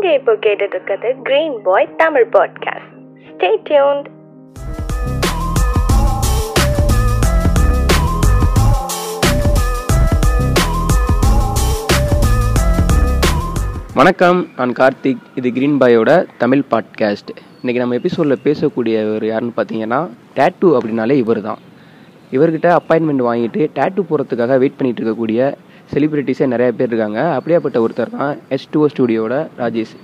நீங்க இப்போ கேட்டுட்டு இருக்கிறது Green Boy Tamil podcast stay tuned வணக்கம் நான் கார்த்திக். இது கிரீன் பாயோட தமிழ் பாட்காஸ்ட் இன்றைக்கி நம்ம எபிசோடில் பேசக்கூடியவர் யாருன்னு பார்த்தீங்கன்னா டேட்டூ அப்படின்னாலே இவர் தான் இவர்கிட்ட அப்பாயின்மெண்ட் வாங்கிட்டு டேட்டூ போகிறதுக்காக வெயிட் பண்ணிகிட்டு இருக்கக்கூடிய செலிப்ரிட்டிஸே நிறைய பேர் இருக்காங்க. அப்படியாப்பட்ட ஒருத்தர் தான் S two ஸ்டூடியோட Rajesh.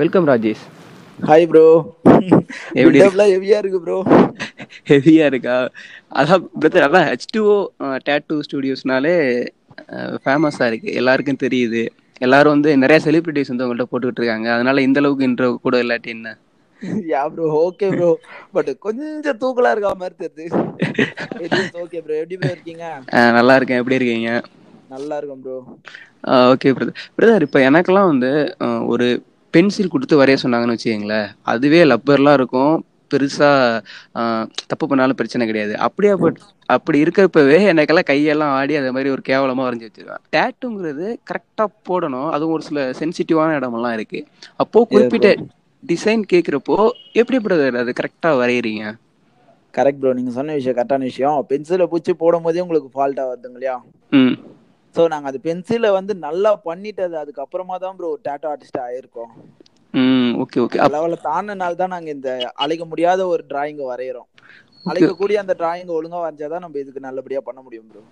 Welcome Rajesh. Hi bro எப்படி ஹெவியா இருக்கு? ப்ரோ ஹெவியாக இருக்கா? அதான் பிரதர் அதான் ஹெச் டூஓ டேட்டூ ஸ்டூடியோஸ்னாலே ஃபேமஸாக இருக்குது எல்லாருக்கும் தெரியுது. எல்லாரும் வந்து நிறைய செலிபிரிட்டிஸ் வந்து உங்கள்கிட்ட போட்டுக்கிட்டு இருக்காங்க. அதனால இந்த அளவுக்கு இன்ட்ரோ கூட இல்லாட்டி என்ன? Yeah bro okay bro but கொஞ்சம் தூக்கலா இருக்கா மாதிரி தெரியுது. ஓகே ப்ரோ எப்படி இருக்கீங்க? நல்லா இருக்கேன். எப்படி இருக்கீங்க? நல்லா இருக்கும் ப்ரோ ஓகே பிரதர் பிரதர் இப்போ எனக்கெல்லாம் வந்து ஒரு பென்சில் கொடுத்து வரைய சொன்னாங்கன்னு வச்சுக்கோங்களேன். அதுவே லப்பர்லாம் இருக்கும். பெருசா தப்பு பண்ணாலும் பிரச்சனை கிடையாது. அப்படியே அப்ப- அப்படி இருக்கிறப்பவே எனக்கெல்லாம் கையெல்லாம் ஆடி அதே மாதிரி ஒரு கேவலமா வரைஞ்சி வச்சிருவேன். டேட்டுங்கிறது கரெக்டா போடணும். அதுவும் ஒரு சில சென்சிட்டிவான இடமெல்லாம் இருக்கு. அப்போ குறிப்பிட்ட டிசைன் கேக்குறப்போ எப்படி பிரதர் அது கரெக்டா வரையறீங்க? கரெக்ட் ப்ரோ நீங்க சொன்ன விஷயம் கரெக்டான விஷயம். பென்சிலை பூச்சி போடும் போதே உங்களுக்கு ஃபால்ட்டா வருதுங்க இல்லையா? ஸோ நாங்க அது பென்சிலை வந்து நல்லா பண்ணிட்டு அது அதுக்கப்புறமா தான் ப்ரோ டேட்டோ ஆர்டிஸ்ட் ஆயிருக்கோம். ம் ஓகே ஓகே லெவலில் தாண்டினால தான் நாங்க இந்த அழைக்க முடியாத ஒரு டிராயிங் வரைகிறோம் அழைக்கக்கூடிய அந்த டிராயிங் ஒழுங்கா வரைஞ்சாதான் நம்ம இதுக்கு நல்லபடியா பண்ண முடியும் ப்ரோ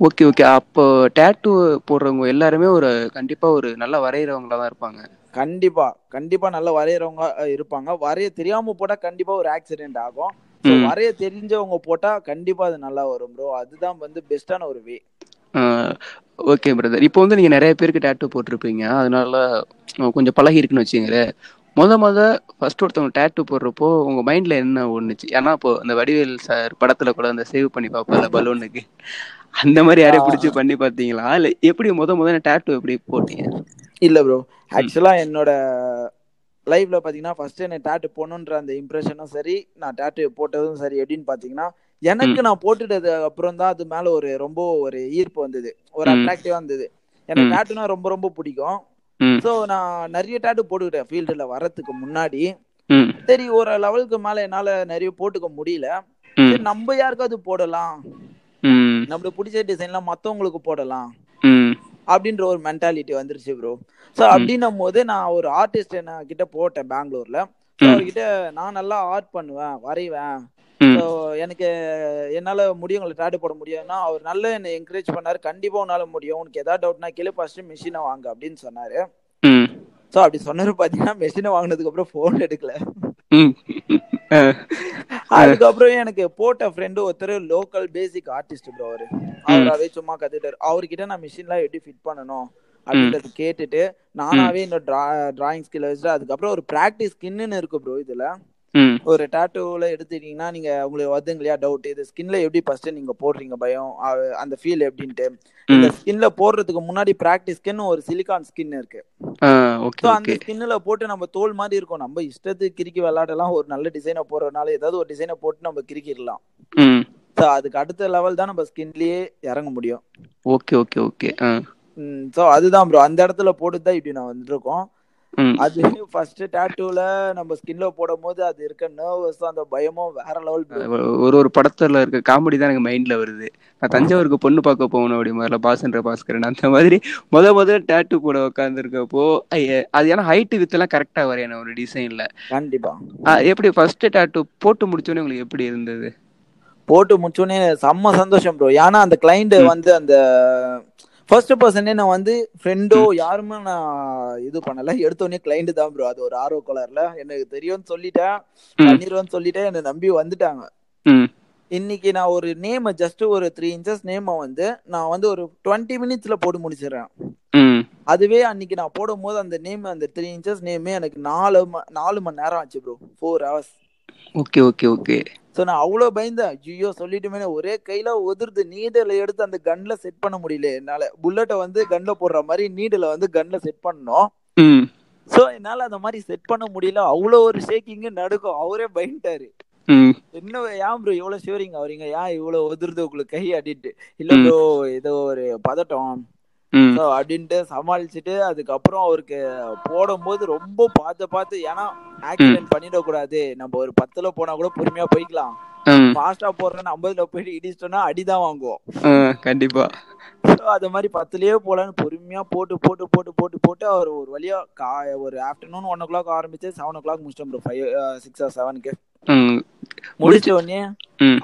ஓகே ஓகே அப்போ டேட்டூ போடுறவங்க எல்லாருமே ஒரு கண்டிப்பா ஒரு நல்லா வரைகிறவங்களா தான் இருப்பாங்க. கண்டிப்பா கண்டிப்பா நல்லா வரையறவங்க இருப்பாங்க. வரைய தெரியாம போட்டா கண்டிப்பா ஒரு ஆக்சிடென்ட் ஆகும். வரைய தெரிஞ்சவங்க போட்டா கண்டிப்பா அது நல்லா வரும் ப்ரோ அதுதான் வந்து பெஸ்டான ஒரு வே ஓகே பிரதர் இப்போ வந்து நீங்க நிறைய பேருக்கு டேட்டூ போட்டிருப்பீங்க. அதனால கொஞ்சம் பழகி இருக்குன்னு வச்சுங்களேன் முத முத ஃபர்ஸ்ட் ஒருத்தவங்க டேட்டூ போடுறப்போ உங்க மைண்ட்ல என்ன ஒண்ணுச்சு ஏன்னா இப்போ அந்த வடிவேல் சார் படத்துல கூட அந்த சேவ் பண்ணி பார்ப்பல பலூனுக்கு. அந்த மாதிரி யாரையும் பிடிச்சி பண்ணி பார்த்தீங்களா? இல்ல எப்படி முத முத டேட்டூ எப்படி போட்டீங்க? இல்ல ப்ரோ ஆக்சுவலா என்னோட லைஃப்ல பாத்தீங்கன்னா ஃபர்ஸ்ட் என்ன டேட்டு போடணுன்ற அந்த இம்ப்ரெஷனும் சரி நான் டேட்டு போட்டதும் சரி எப்படின்னு பாத்தீங்கன்னா எனக்கு நான் போட்டுட்டது அப்புறம் தான் அது மேல ஒரு ரொம்ப ஒரு ஈர்ப்பு வந்தது. ஒரு. அட்ராக்டிவா இருந்தது எனக்கு. டேட்டுனா ரொம்ப ரொம்ப பிடிக்கும். ஸோ நான் நிறைய டேட்டு போட்டுக்கிட்டேன் ஃபீல்டுல வரதுக்கு முன்னாடி. சரி ஒரு லெவலுக்கு மேல என்னால நிறைய போட்டுக்க முடியல. நம்ம யாருக்காவது போடலாம். நம்மளுக்கு பிடிச்ச டிசைன்லாம் மத்தவங்களுக்கு போடலாம். அப்படின்ற ஒரு மென்டாலிட்டி வந்துருச்சு ப்ரோ ஸோ அப்படின்னும் போது நான் ஒரு ஆர்டிஸ்ட் என்ன கிட்ட போட்டேன் பெங்களூர்ல. அவர்கிட்ட நான் நல்லா ஆர்ட் பண்ணுவேன் வரைவேன். எனக்கு என்னால முடியும் உங்களை டாட்டு போட முடியும்னா அவர் நல்லா என்னை என்கரேஜ் பண்ணாரு. கண்டிப்பா உன்னால முடியும். உனக்கு ஏதாவது டவுட்னா கேளு. ஃபர்ஸ்ட் மிஷினை வாங்க அப்படின்னு சொன்னாரு. ஸோ அப்படி சொன்னாரு பாத்தீங்கன்னா மிஷினை வாங்கினதுக்கு அப்புறம் ஃபோன் எடுக்கல. அதுக்கப்புறம் எனக்கு போட்ட ஃப்ரெண்டு ஒருத்தர் லோக்கல் பேசிக் ஆர்டிஸ்ட் ப்ரோ அவரு. அவராவே சும்மா கத்துட்டாரு அவர்கிட்ட நான் மிஷின்லாம் எப்படி ஃபிட் பண்ணணும் அப்படின்றது கேட்டுட்டு நானாவே இந்த டிராயிங் ஸ்கில் வச்சுட்டு அதுக்கப்புறம் ஒரு ப்ராக்டிஸ் ஸ்கின்னு இருக்கு ப்ரோ இதுல. ஒரு டாட்டூல எடுத்துட்டீங்கன்னா நீங்க உங்களுக்கு வருதுங்க இல்லையா டவுட் இது ஸ்கின்ல எப்படி ஃபர்ஸ்ட் நீங்க போடுறீங்க? பயம். அந்த ஃபீல் எப்படின்ட்டு. இந்த ஸ்கின்ல போடுறதுக்கு முன்னாடி ப்ராக்டிஸ் ஸ்கின் ஒரு சிலிகான் ஸ்கின் இருக்கு. ஸோ அந்த ஸ்கின்ல போட்டு நம்ம தோல் மாதிரி இருக்கும். நம்ம இஷ்டத்துக்கு கிறுக்கி விளையாடலாம். ஒரு நல்ல டிசைனை போடுறதுனால ஏதாவது ஒரு டிசைனை போட்டு நம்ம கிறுக்கிடலாம். ம். ஸோ அதுக்கு அடுத்த லெவல் தான் நம்ம ஸ்கின்லயே இறங்க முடியும். ஓகே ஓகே ஓகே ஸோ அதுதான் ப்ரோ அந்த இடத்துல போட்டு தான் இப்படி நான் வந்துருக்கோம் அது ஃபர்ஸ்ட் டேட்டூல நம்ம ஸ்கின்ல போடும் போது அது இருக்க நர்வஸ் அந்த பயமும் வேற லெவல் ஒரு ஒரு படத்துல இருக்க காமெடி தான் எனக்கு மைண்ட்ல வருது. நான் தஞ்சாவூருக்கு பொண்ணு பார்க்க போகணும் அப்படி மாதிரில பாசன்ற பாஸ்கரன் அந்த மாதிரி முத முத டேட்டு போட உட்காந்துருக்கப்போ அது ஏன்னா ஹைட்டு வித்தெல்லாம் கரெக்டா வரையணும் ஒரு டிசைன்ல கண்டிப்பா. எப்படி ஃபர்ஸ்ட் டேட்டு போட்டு முடிச்சோன்னே உங்களுக்கு எப்படி இருந்தது? போட்டு முடிச்சோடனே செம்ம சந்தோஷம் ப்ரோ ஏன்னா அந்த கிளைண்ட் வந்து அந்த ஃபர்ஸ்ட் பர்சனே நான் வந்து ஃப்ரெண்டோ யாருமே நான் இது பண்ணல. எடுத்தோடனே கிளைண்ட் தான் ப்ரோ அது ஒரு ஆர்வ கலர்ல எனக்கு தெரியும்னு சொல்லிட்டேன். பண்ணிடுவேன்னு சொல்லிட்டேன். என்னை நம்பி வந்துட்டாங்க. இன்னைக்கு நான் ஒரு நேம் ஜஸ்ட் ஒரு த்ரீ இன்ச்சஸ் நேமை வந்து நான் வந்து ஒரு டுவெண்ட்டி மினிட்ஸ்ல போட்டு முடிச்சிடுறேன். அதுவே அன்னைக்கு நான் போடும்போது அந்த நேம் அந்த த்ரீ இன்ச்சஸ் நேமே எனக்கு நாலு நாலு மணி நேரம் ஆச்சு bro four hours okay okay okay. So நான் அவ்வளோ பயந்தேன். ஐயோ சொல்லிட்டுமே ஒரே கையில உதிர்ந்து நீடல எடுத்து அந்த கன்ல செட் பண்ண முடியல என்னால. புல்லட்டை வந்து கன்ல போடுற மாதிரி நீடல வந்து கன்ல செட் பண்ணோம். ஸோ என்னால அந்த மாதிரி செட் பண்ண முடியல. அவ்வளோ ஒரு ஷேக்கிங்கு நடுக்கும். அவரே பயந்துட்டாரு. என்ன ஏன் ப்ரோ இவ்வளவு ஷிவரிங் அவரீங்க ஏன் இவ்வளவு உதிர்ந்து உங்களுக்கு கை அடிட்டு இல்ல ப்ரோ ஏதோ ஒரு பதட்டம். அப்படின்ட்டு சமாளிச்சுட்டு அதுக்கப்புறம் அவருக்கு போடும்போது ரொம்ப பார்த்து பார்த்து ஏன்னா ஆக்சிடென்ட் பண்ணிடக்கூடாது. நம்ம ஒரு பத்துல போனா கூட பொறுமையா போய்க்கலாம். ஃபாஸ்டா போடுறேன்னு ஐம்பதுல போயிட்டு இடிச்சிட்டோம்னா அடிதான் வாங்குவோம். கண்டிப்பா. அது மாதிரி பத்துலயே போலான்னு பொறுமையா போட்டு போட்டு போட்டு போட்டு போட்டு அவர் ஒரு வழியா கா ஒரு ஆஃப்டர்நூன் ஒன் ஓ கிளாக் ஆரம்பிச்சு செவன் ஓ கிளாக் முடிச்சிட்டோம் ப்ரோ ஃபைவ் சிக்ஸ் ஆர் செவனுக்கு முடிச்ச உடனே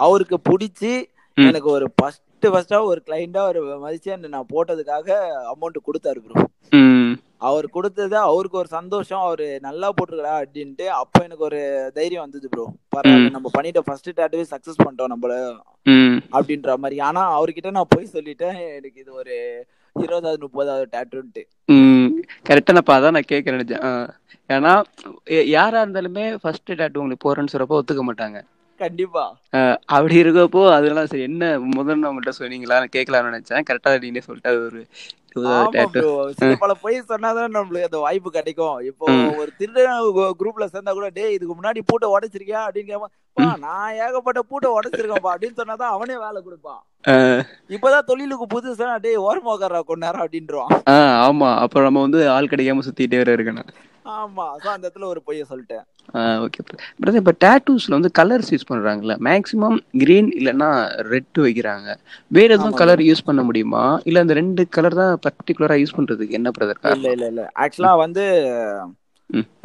அவருக்கு பிடிச்சி. எனக்கு ஒரு ஃபர்ஸ்ட் ஃபர்ஸ்டா ஒரு கிளைண்டா ஒரு மதிச்சு நான் போட்டதுக்காக அமௌண்ட் கொடுத்தாரு ப்ரோ அவர் கொடுத்தது அவருக்கு ஒரு சந்தோஷம். அவரு நல்லா போட்டிருக்கடா அப்படின்ட்டு அப்ப எனக்கு ஒரு தைரியம் வந்தது ப்ரோ பரவாயில்ல நம்ம பண்ணிட்ட ஃபர்ஸ்ட் டேட்டுவே சக்சஸ் பண்ணிட்டோம் நம்மள. அப்படின்ற மாதிரி. ஆனா அவர்கிட்ட நான் போய் சொல்லிட்டேன் எனக்கு இது ஒரு இருபதாவது முப்பதாவது டேட்டுன்ட்டு கரெக்டா நான் அதான் நான் கேட்க நினைச்சேன். ஏன்னா யாரா இருந்தாலுமே ஃபர்ஸ்ட் டேட்டு உங்களுக்கு போறேன்னு சொல்றப்போ ஒத்துக்க மாட்டாங்க. கண்டிப்பா. அப்படி இருக்கப்போ அதெல்லாம் சரி என்ன முதல்ல உங்கள்கிட்ட சொன்னீங்களா? கேட்கலாம்னு நினைச்சேன். கரெக்டா நீங்களே சொல்லிட்டு ஒரு பல பொய் சொன்னாதான் நம்மளுக்கு அந்த வாய்ப்பு கிடைக்கும். இப்போ. ஒரு திருடன் குரூப்ல சேர்ந்தா கூட டேய் இதுக்கு முன்னாடி பூட்டை உடைச்சிருக்கியா? அப்படின்னு கேட்பான். "பா, நான் ஏகப்பட்ட பூட்டை உடைச்சிருக்கேன்ப்பா. அப்படின்னு சொன்னாதான் அவனே வேலை கொடுப்பான். இப்பதான் தொழிலுக்கு புதுசா டேய் ஓரமா உட்கார்றா கொஞ்ச நேரம் அப்படின்றான் ஆமா. அப்ப நம்ம வந்து ஆள் கிடைக்காம சுத்திட்டே இருக்கணும். ஆமா சோ அந்த இடத்துல ஒரு பொய்ய சொல்லிட்டேன். ஓகே பிரதர் இப்போ டேட்டூஸ்ல வந்து கலர்ஸ் யூஸ் பண்றாங்கல்ல மேக்ஸிமம் கிரீன் இல்லைன்னா ரெட் வைக்கிறாங்க. வேற எதுவும் கலர் யூஸ் பண்ண முடியுமா? இல்ல அந்த ரெண்டு கலர் தான் பர்டிகுலரா யூஸ் பண்றதுக்கு என்ன பிரதர் இல்ல இல்ல இல்ல. ஆக்சுவலா வந்து.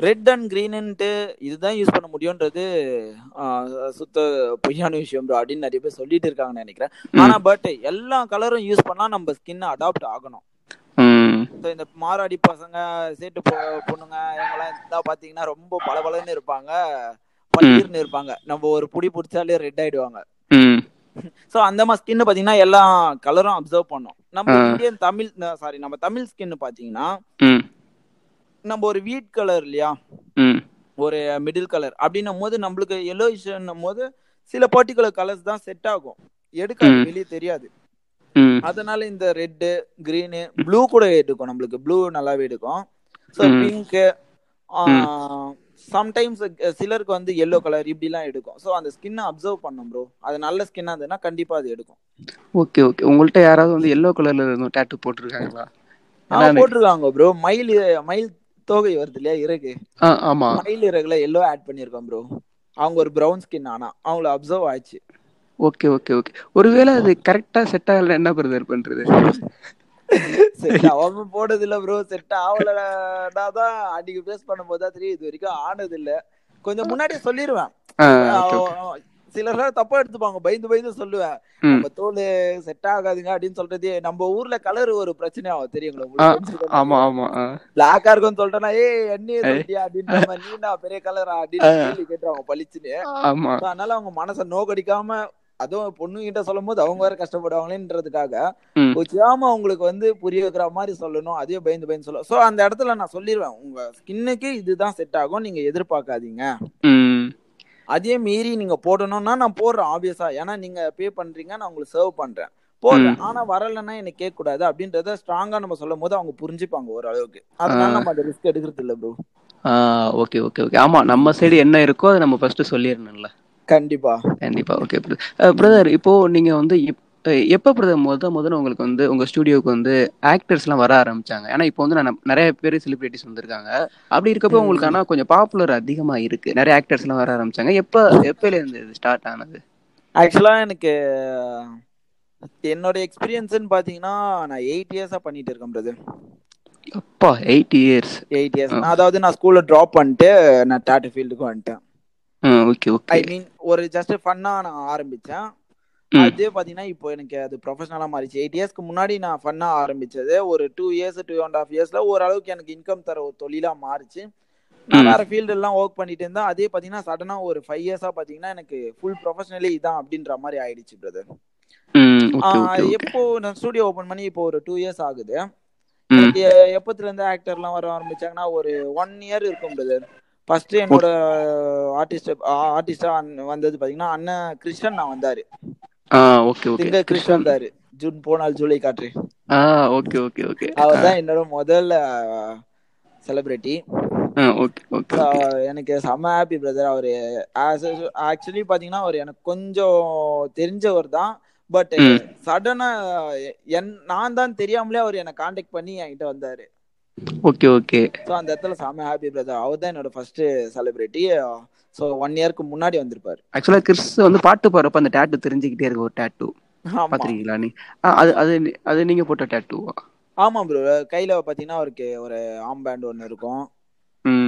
ரெட் அண்ட் கிரீன்ட்டு இதுதான் யூஸ் பண்ண முடியும்ன்றது சுத்த பொய்யான விஷயம் அப்படின்னு நிறைய பேர் சொல்லிட்டு இருக்காங்கன்னு நினைக்கிறேன். ஆனா பட் எல்லா கலரும் யூஸ் பண்ணா நம்ம ஸ்கின் அடாப்ட் ஆகணும். இந்த மாராடி பசங்க சேட்டு பொ- பொண்ணுங்க இவங்கெல்லாம் இருந்தா பாத்தீங்கன்னா ரொம்ப பளபளன்னு இருப்பாங்க. பளீர்னு இருப்பாங்க. நம்ம ஒரு புடி பிடிச்சாலே ரெட் ஆயிடுவாங்க. சோ அந்த மாதிரி ஸ்கின் பாத்தீங்கன்னா எல்லா கலரும் அப்சர்வ் பண்ணும். நம்ம. இந்தியன் தமிழ் சாரி நம்ம தமிழ் ஸ்கின் பாத்தீங்கன்னா நம்ம ஒரு வீட் கலர் இல்லையா? ஒரு மிடில் கலர் அப்படின்னும் போது நம்மளுக்கு எல்லோயிஷ்னும் போது சில பர்டிகுலர் கலர்ஸ் தான் செட் ஆகும். எடுக்காது ம். வெளியே தெரியாது. அதனால இந்த ரெட்டு கிரீனு ப்ளூ கூட எடுக்கும் நம்மளுக்கு. ப்ளூ நல்லாவே எடுக்கும். ஸோ. பிங்க் சம்டைம்ஸ் சிலருக்கு வந்து எல்லோ கலர் இப்படிலாம் எடுக்கும். ஸோ அந்த ஸ்கின்னை அப்சர்வ் பண்ணும் ப்ரோ அது நல்ல ஸ்கின்னா இருந்ததுன்னா கண்டிப்பா அது எடுக்கும். ஓகே ஓகே உங்கள்ட்ட யாராவது வந்து எல்லோ கலர்ல இருந்தும் டேட்டூ போட்டிருக்காங்களா? போட்டிருக்காங்க ப்ரோ மயில் மயில் தோகை வருது இல்லையா இறகு? ஆமா. மயில் இறகுல எல்லோ ஆட் பண்ணியிருக்கோம் ப்ரோ அவங்க ஒரு ப்ரௌன் ஸ்கின் ஆனா அவங்கள அப்சர்வ் ஆச்சு. Okay okay okay. ஒருவேளை அது கரெக்டா செட் ஆகல என்ன பிரதர் பண்றது? செட் ஆகாம போனது இல்ல ப்ரோ செட் ஆகலனா தான் அன்னைக்கு பேஸ் பண்ணும்போது தான் தெரியும். இது வரைக்கும் ஆனது இல்ல கொஞ்சம் முன்னாடியே சொல்லிடுவேன் ஆ ஓகே ஓகே அவ- சிலர் தப்பா எடுத்துப்பாங்க. பயந்து பயந்து சொல்லுவேன். நம்ம தோல் செட் ஆகாதுங்க அப்படின்னு சொல்றது நம்ம ஊர்ல கலர் ஒரு பிரச்சனை ஆகும். தெரியுங்களா? ஆமா ஆமா பிளாக்கா இருக்கும்னு என்னையே ஏய். சொல்லிட்டியா? அப்படின்ற மாதிரி நீ பெரிய கலரா அப்படின்னு. கேள்வி கேட்டுருவாங்க பளிச்சுன்னு. அதனால அவங்க மனசை நோக்கடிக்காம அதுவும் பொண்ணு கிட்ட சொல்லும் போது அவங்க வேற கஷ்டப்படுவாங்களேன்றதுக்காக ம். கொஞ்சாம அவங்களுக்கு வந்து புரிய வைக்கிற மாதிரி சொல்லணும். அதே பயந்து பயந்து சொல்ல. சோ அந்த இடத்துல நான் சொல்லிடுவேன் உங்க ஸ்கின்னுக்கு இதுதான் செட் ஆகும். நீங்க எதிர்பார்க்காதீங்க. அதே மீறி நீங்க போடணும்னா நான் போடுறேன் ஆப்வியஸா ஏன்னா நீங்க பே பண்றீங்க நான் உங்களுக்கு சர்வ் பண்றேன். போடுறேன். ஆனா வரலன்னா எனக்கு கேட்க கூடாது அப்படின்றத ஸ்ட்ராங்கா நம்ம சொல்லும் போது அவங்க புரிஞ்சுப்பாங்க ஓரளவுக்கு. அதனால நம்ம அந்த ரிஸ்க் எடுக்கிறது இல்ல ப்ரோ ஓகே ஓகே ஓகே ஆமா நம்ம சைடு என்ன இருக்கோ அதை நம்ம ஃபர்ஸ்ட் சொல்லிடணும்ல. கண்டிப்பா. கண்டிப்பா ஓகே பிரதர் இப்போ நீங்க வந்து எப்ப பிரதர் முத முதல்ல உங்களுக்கு வந்து உங்க ஸ்டுடியோக்கு வந்து ஆக்டர்ஸ் எல்லாம் வர ஆரம்பிச்சாங்க? ஏன்னா இப்போ வந்து நான் நிறைய பேர் செலிபிரிட்டிஸ் வந்திருக்காங்க. அப்படி இருக்கப்போ உங்களுக்கு ஆனா கொஞ்சம் பாப்புலர் அதிகமா இருக்கு. நிறைய ஆக்டர்ஸ் எல்லாம் வர ஆரம்பிச்சாங்க. எப்ப எப்பல இருந்து இது ஸ்டார்ட் ஆனது? ஆக்சுவலா எனக்கு என்னோட எக்ஸ்பீரியன்ஸ்னு பாத்தீங்கன்னா நான் எயிட் இயர்ஸா பண்ணிட்டு இருக்கேன் பிரதர் அப்பா எயிட் இயர்ஸ் எயிட் இயர்ஸ் அதாவது நான் ஸ்கூல்ல ட்ராப் பண்ணிட்டு நான் டாட்டா ஃபீல்டுக்கு வந்துட்டேன். ஓகே ஐ ஓகே மீன் ஒரு ஜஸ்ட் ஃபன்னா நான் ஆரம்பிச்சேன். அதே பாத்தீங்கன்னா இப்போ எனக்கு அது ப்ரொஃபஷனலா மாறிச்சு. எயிட் இயர்ஸ்க்கு முன்னாடி நான் ஃபன்னா ஆரம்பிச்சது ஒரு two years two and half இயர்ஸ்ல ஓரளவுக்கு எனக்கு இன்கம் தர ஒரு தொழிலா மாறிச்சு. நான். வேற ஃபீல்டு எல்லாம் ஒர்க் பண்ணிட்டு இருந்தேன். அதே பாத்தீங்கன்னா சடனா ஒரு ஃபைவ் இயர்ஸா பாத்தீங்கன்னா எனக்கு ஃபுல் ப்ரொஃபஷனலி இதான் அப்படின்ற மாதிரி ஆயிடுச்சு பிரதர் எப்போ நான் ஸ்டுடியோ ஓபன் பண்ணி இப்போ ஒரு டூ இயர்ஸ் ஆகுது. எனக்கு எப்பத்துல இருந்து ஆக்டர்லாம் வர ஆரம்பிச்சாங்கன்னா ஒரு ஒன் இயர் இருக்கும் பிரதர் ஃபர்ஸ்ட் என்னோட ஆர்டிஸ்ட் ஆர்டிஸ்டா வந்தது பாத்தீங்கன்னா அண்ணன் கிருஷ்ணன் நான் வந்தாரு. ஓகே ஓகே திங்க கிருஷ்ணன் வந்தாரு. ஜூன் போனால் ஜூலை காற்று. ஆ ஓகே ஓகே ஓகே அவர் தான் என்னோட முதல் செலிபிரிட்டி எனக்கு செம்ம ஹாப்பி பிரதர் அவரு ஆக்சுவலி பாத்தீங்கன்னா அவர் எனக்கு கொஞ்சம் தெரிஞ்சவர் தான். பட். சடனா என் நான் தான் தெரியாமலே அவர் என்ன காண்டாக்ட் பண்ணி என்கிட்ட வந்தாரு. Okay okay. ஸோ அந்த இடத்துல செம்ம ஹாப்பி பிரதர் அவர் தான் என்னோட ஃபர்ஸ்ட் செலிபிரிட்டி ஸோ ஒன் இயர்க்கு முன்னாடி வந்திருப்பாரு. ஆக்சுவலா கிறிஸ் வந்து பாட்டு பாடுறப்ப அந்த டேட்டு தெரிஞ்சுக்கிட்டே இருக்கு ஒரு டேட்டு ஆமா. பாத்திருக்கீங்களா நீ? அது அது அது நீங்க போட்ட டேட்டுவா ஆமா ப்ரோ கையில பாத்தீங்கன்னா அவருக்கு ஒரு ஆம் பேண்ட் ஒன்னு இருக்கும்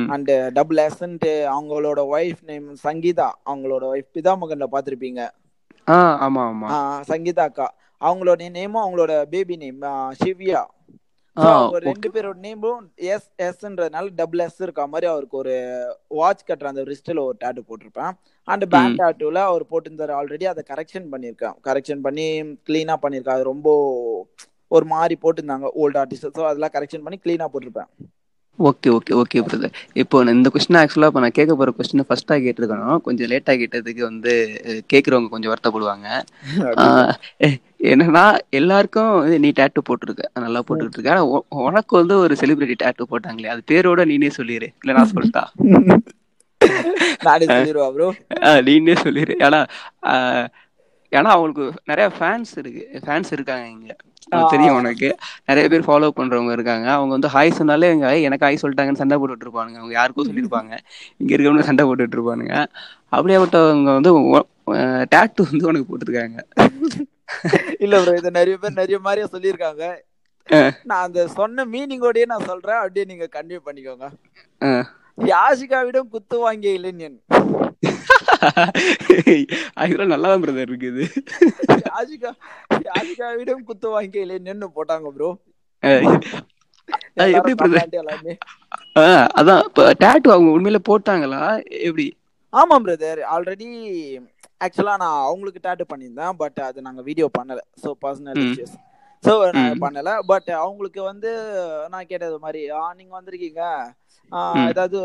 அண்ட் டபுள் எஸ்ன்ட்டு அவங்களோட ஒய்ஃப் நேம் சங்கீதா. அவங்களோட ஒய்ஃப் பிதாமகன்ல பாத்திருப்பீங்க. ஆ ஆமா ஆமா. சங்கீதா அக்கா. அவங்களோட நேமும் அவங்களோட பேபி நேம் ஷிவ்யா ஓகே ரெண்டு பேரோட நேமும் எஸ் எஸ்ன்றதுனால டபுள் எஸ் இருக்க மாதிரி அவருக்கு ஒரு வாட்ச் கட்டுற அந்த ரிஸ்டில் ஒரு டேட்டு போட்டிருப்பேன். அண்ட் பேண்ட் ம். டேட்டூல அவர் போட்டிருந்தாரு ஆல்ரெடி அதை கரெக்ஷன் பண்ணியிருக்கேன். கரெக்ஷன் பண்ணி க்ளீனா பண்ணியிருக்கேன். அது ரொம்ப ஒரு மாதிரி போட்டிருந்தாங்க ஓல்டு ஆர்டிஸ்ட் ஸோ அதெல்லாம் கரெக்ஷன் பண்ணி க்ளீனா போட்டிருப்பேன். ஓகே ஓகே ஓகே பிரதர் இப்போ நான் இந்த கொஸ்டின் ஆக்சுவலா இப்போ நான் கேட்க போற கொஸ்டின் ஃபர்ஸ்டா கேட்டிருக்கணும். கொஞ்சம் லேட்டா கேட்டதுக்கு வந்து கேட்கறவங்க கொஞ்சம் வருத்தப்படுவாங்க என்னன்னா எல்லாருக்கும் வந்து நீ டேட்டு போட்டிருக்க. நல்லா போட்டுட்டு இருக்க ஆனா உ- உனக்கு வந்து ஒரு செலிபிரிட்டி டேட்டு போட்டாங்களே அது பேரோட நீனே சொல்லிடு இல்ல நான் சொல்லிட்டா நானே சொல்லிடு ஏன்னா ஆஹ், ஏன்னா அவங்களுக்கு நிறைய ஃபேன்ஸ் இருக்கு. ஃபேன்ஸ் இருக்காங்க இங்க. தெரியும் உனக்கு. நிறைய பேர் ஃபாலோ பண்றவங்க இருக்காங்க. அவங்க வந்து ஹாய் சொன்னாலே எங்க "ஏய், எனக்கு ஹாய் சொல்லிட்டாங்கன்னு சண்டை போட்டுட்டு இருப்பானுங்க. அவங்க யாருக்கும் சொல்லியிருப்பாங்க. இங்க இருக்கவங்க சண்டை போட்டுட்டு இருப்பானுங்க. அப்படியேப்பட்டவங்க வந்து டேட்டு வந்து உனக்கு போட்டிருக்காங்க. இல்ல ப்ரோ இதை நிறைய பேர் நிறைய மாதிரியா சொல்லியிருக்காங்க. நான் அந்த சொன்ன மீனிங்கோடயே நான் சொல்றேன். அப்படியே நீங்க கண்டினியூ பண்ணிக்கோங்க. அஹ். யாஷிகாவிடம் குத்து வாங்கிய இளைஞன். அதெல்லாம் நல்லா தான் பிரதர் இருக்குது. யாஷிகா யாஷிகாவிடம் குத்து வாங்கிய இளைஞன் போட்டாங்க ப்ரோ எப்படி பிரதர் அதான் டேட்டு அவங்க உண்மையில போட்டாங்களா? எப்படி? ஆமா பிரதர் ஆல்ரெடி ஆக்சுவலா நான் அவங்களுக்கு டாட்டு பண்ணியிருந்தேன் பட் அது நாங்க வீடியோ பண்ணல. So personal. Issues so. பண்ணல. பட் அவங்களுக்கு வந்து நான் கேட்டது மாதிரி நீங்க வந்திருக்கீங்க. ஏதாவது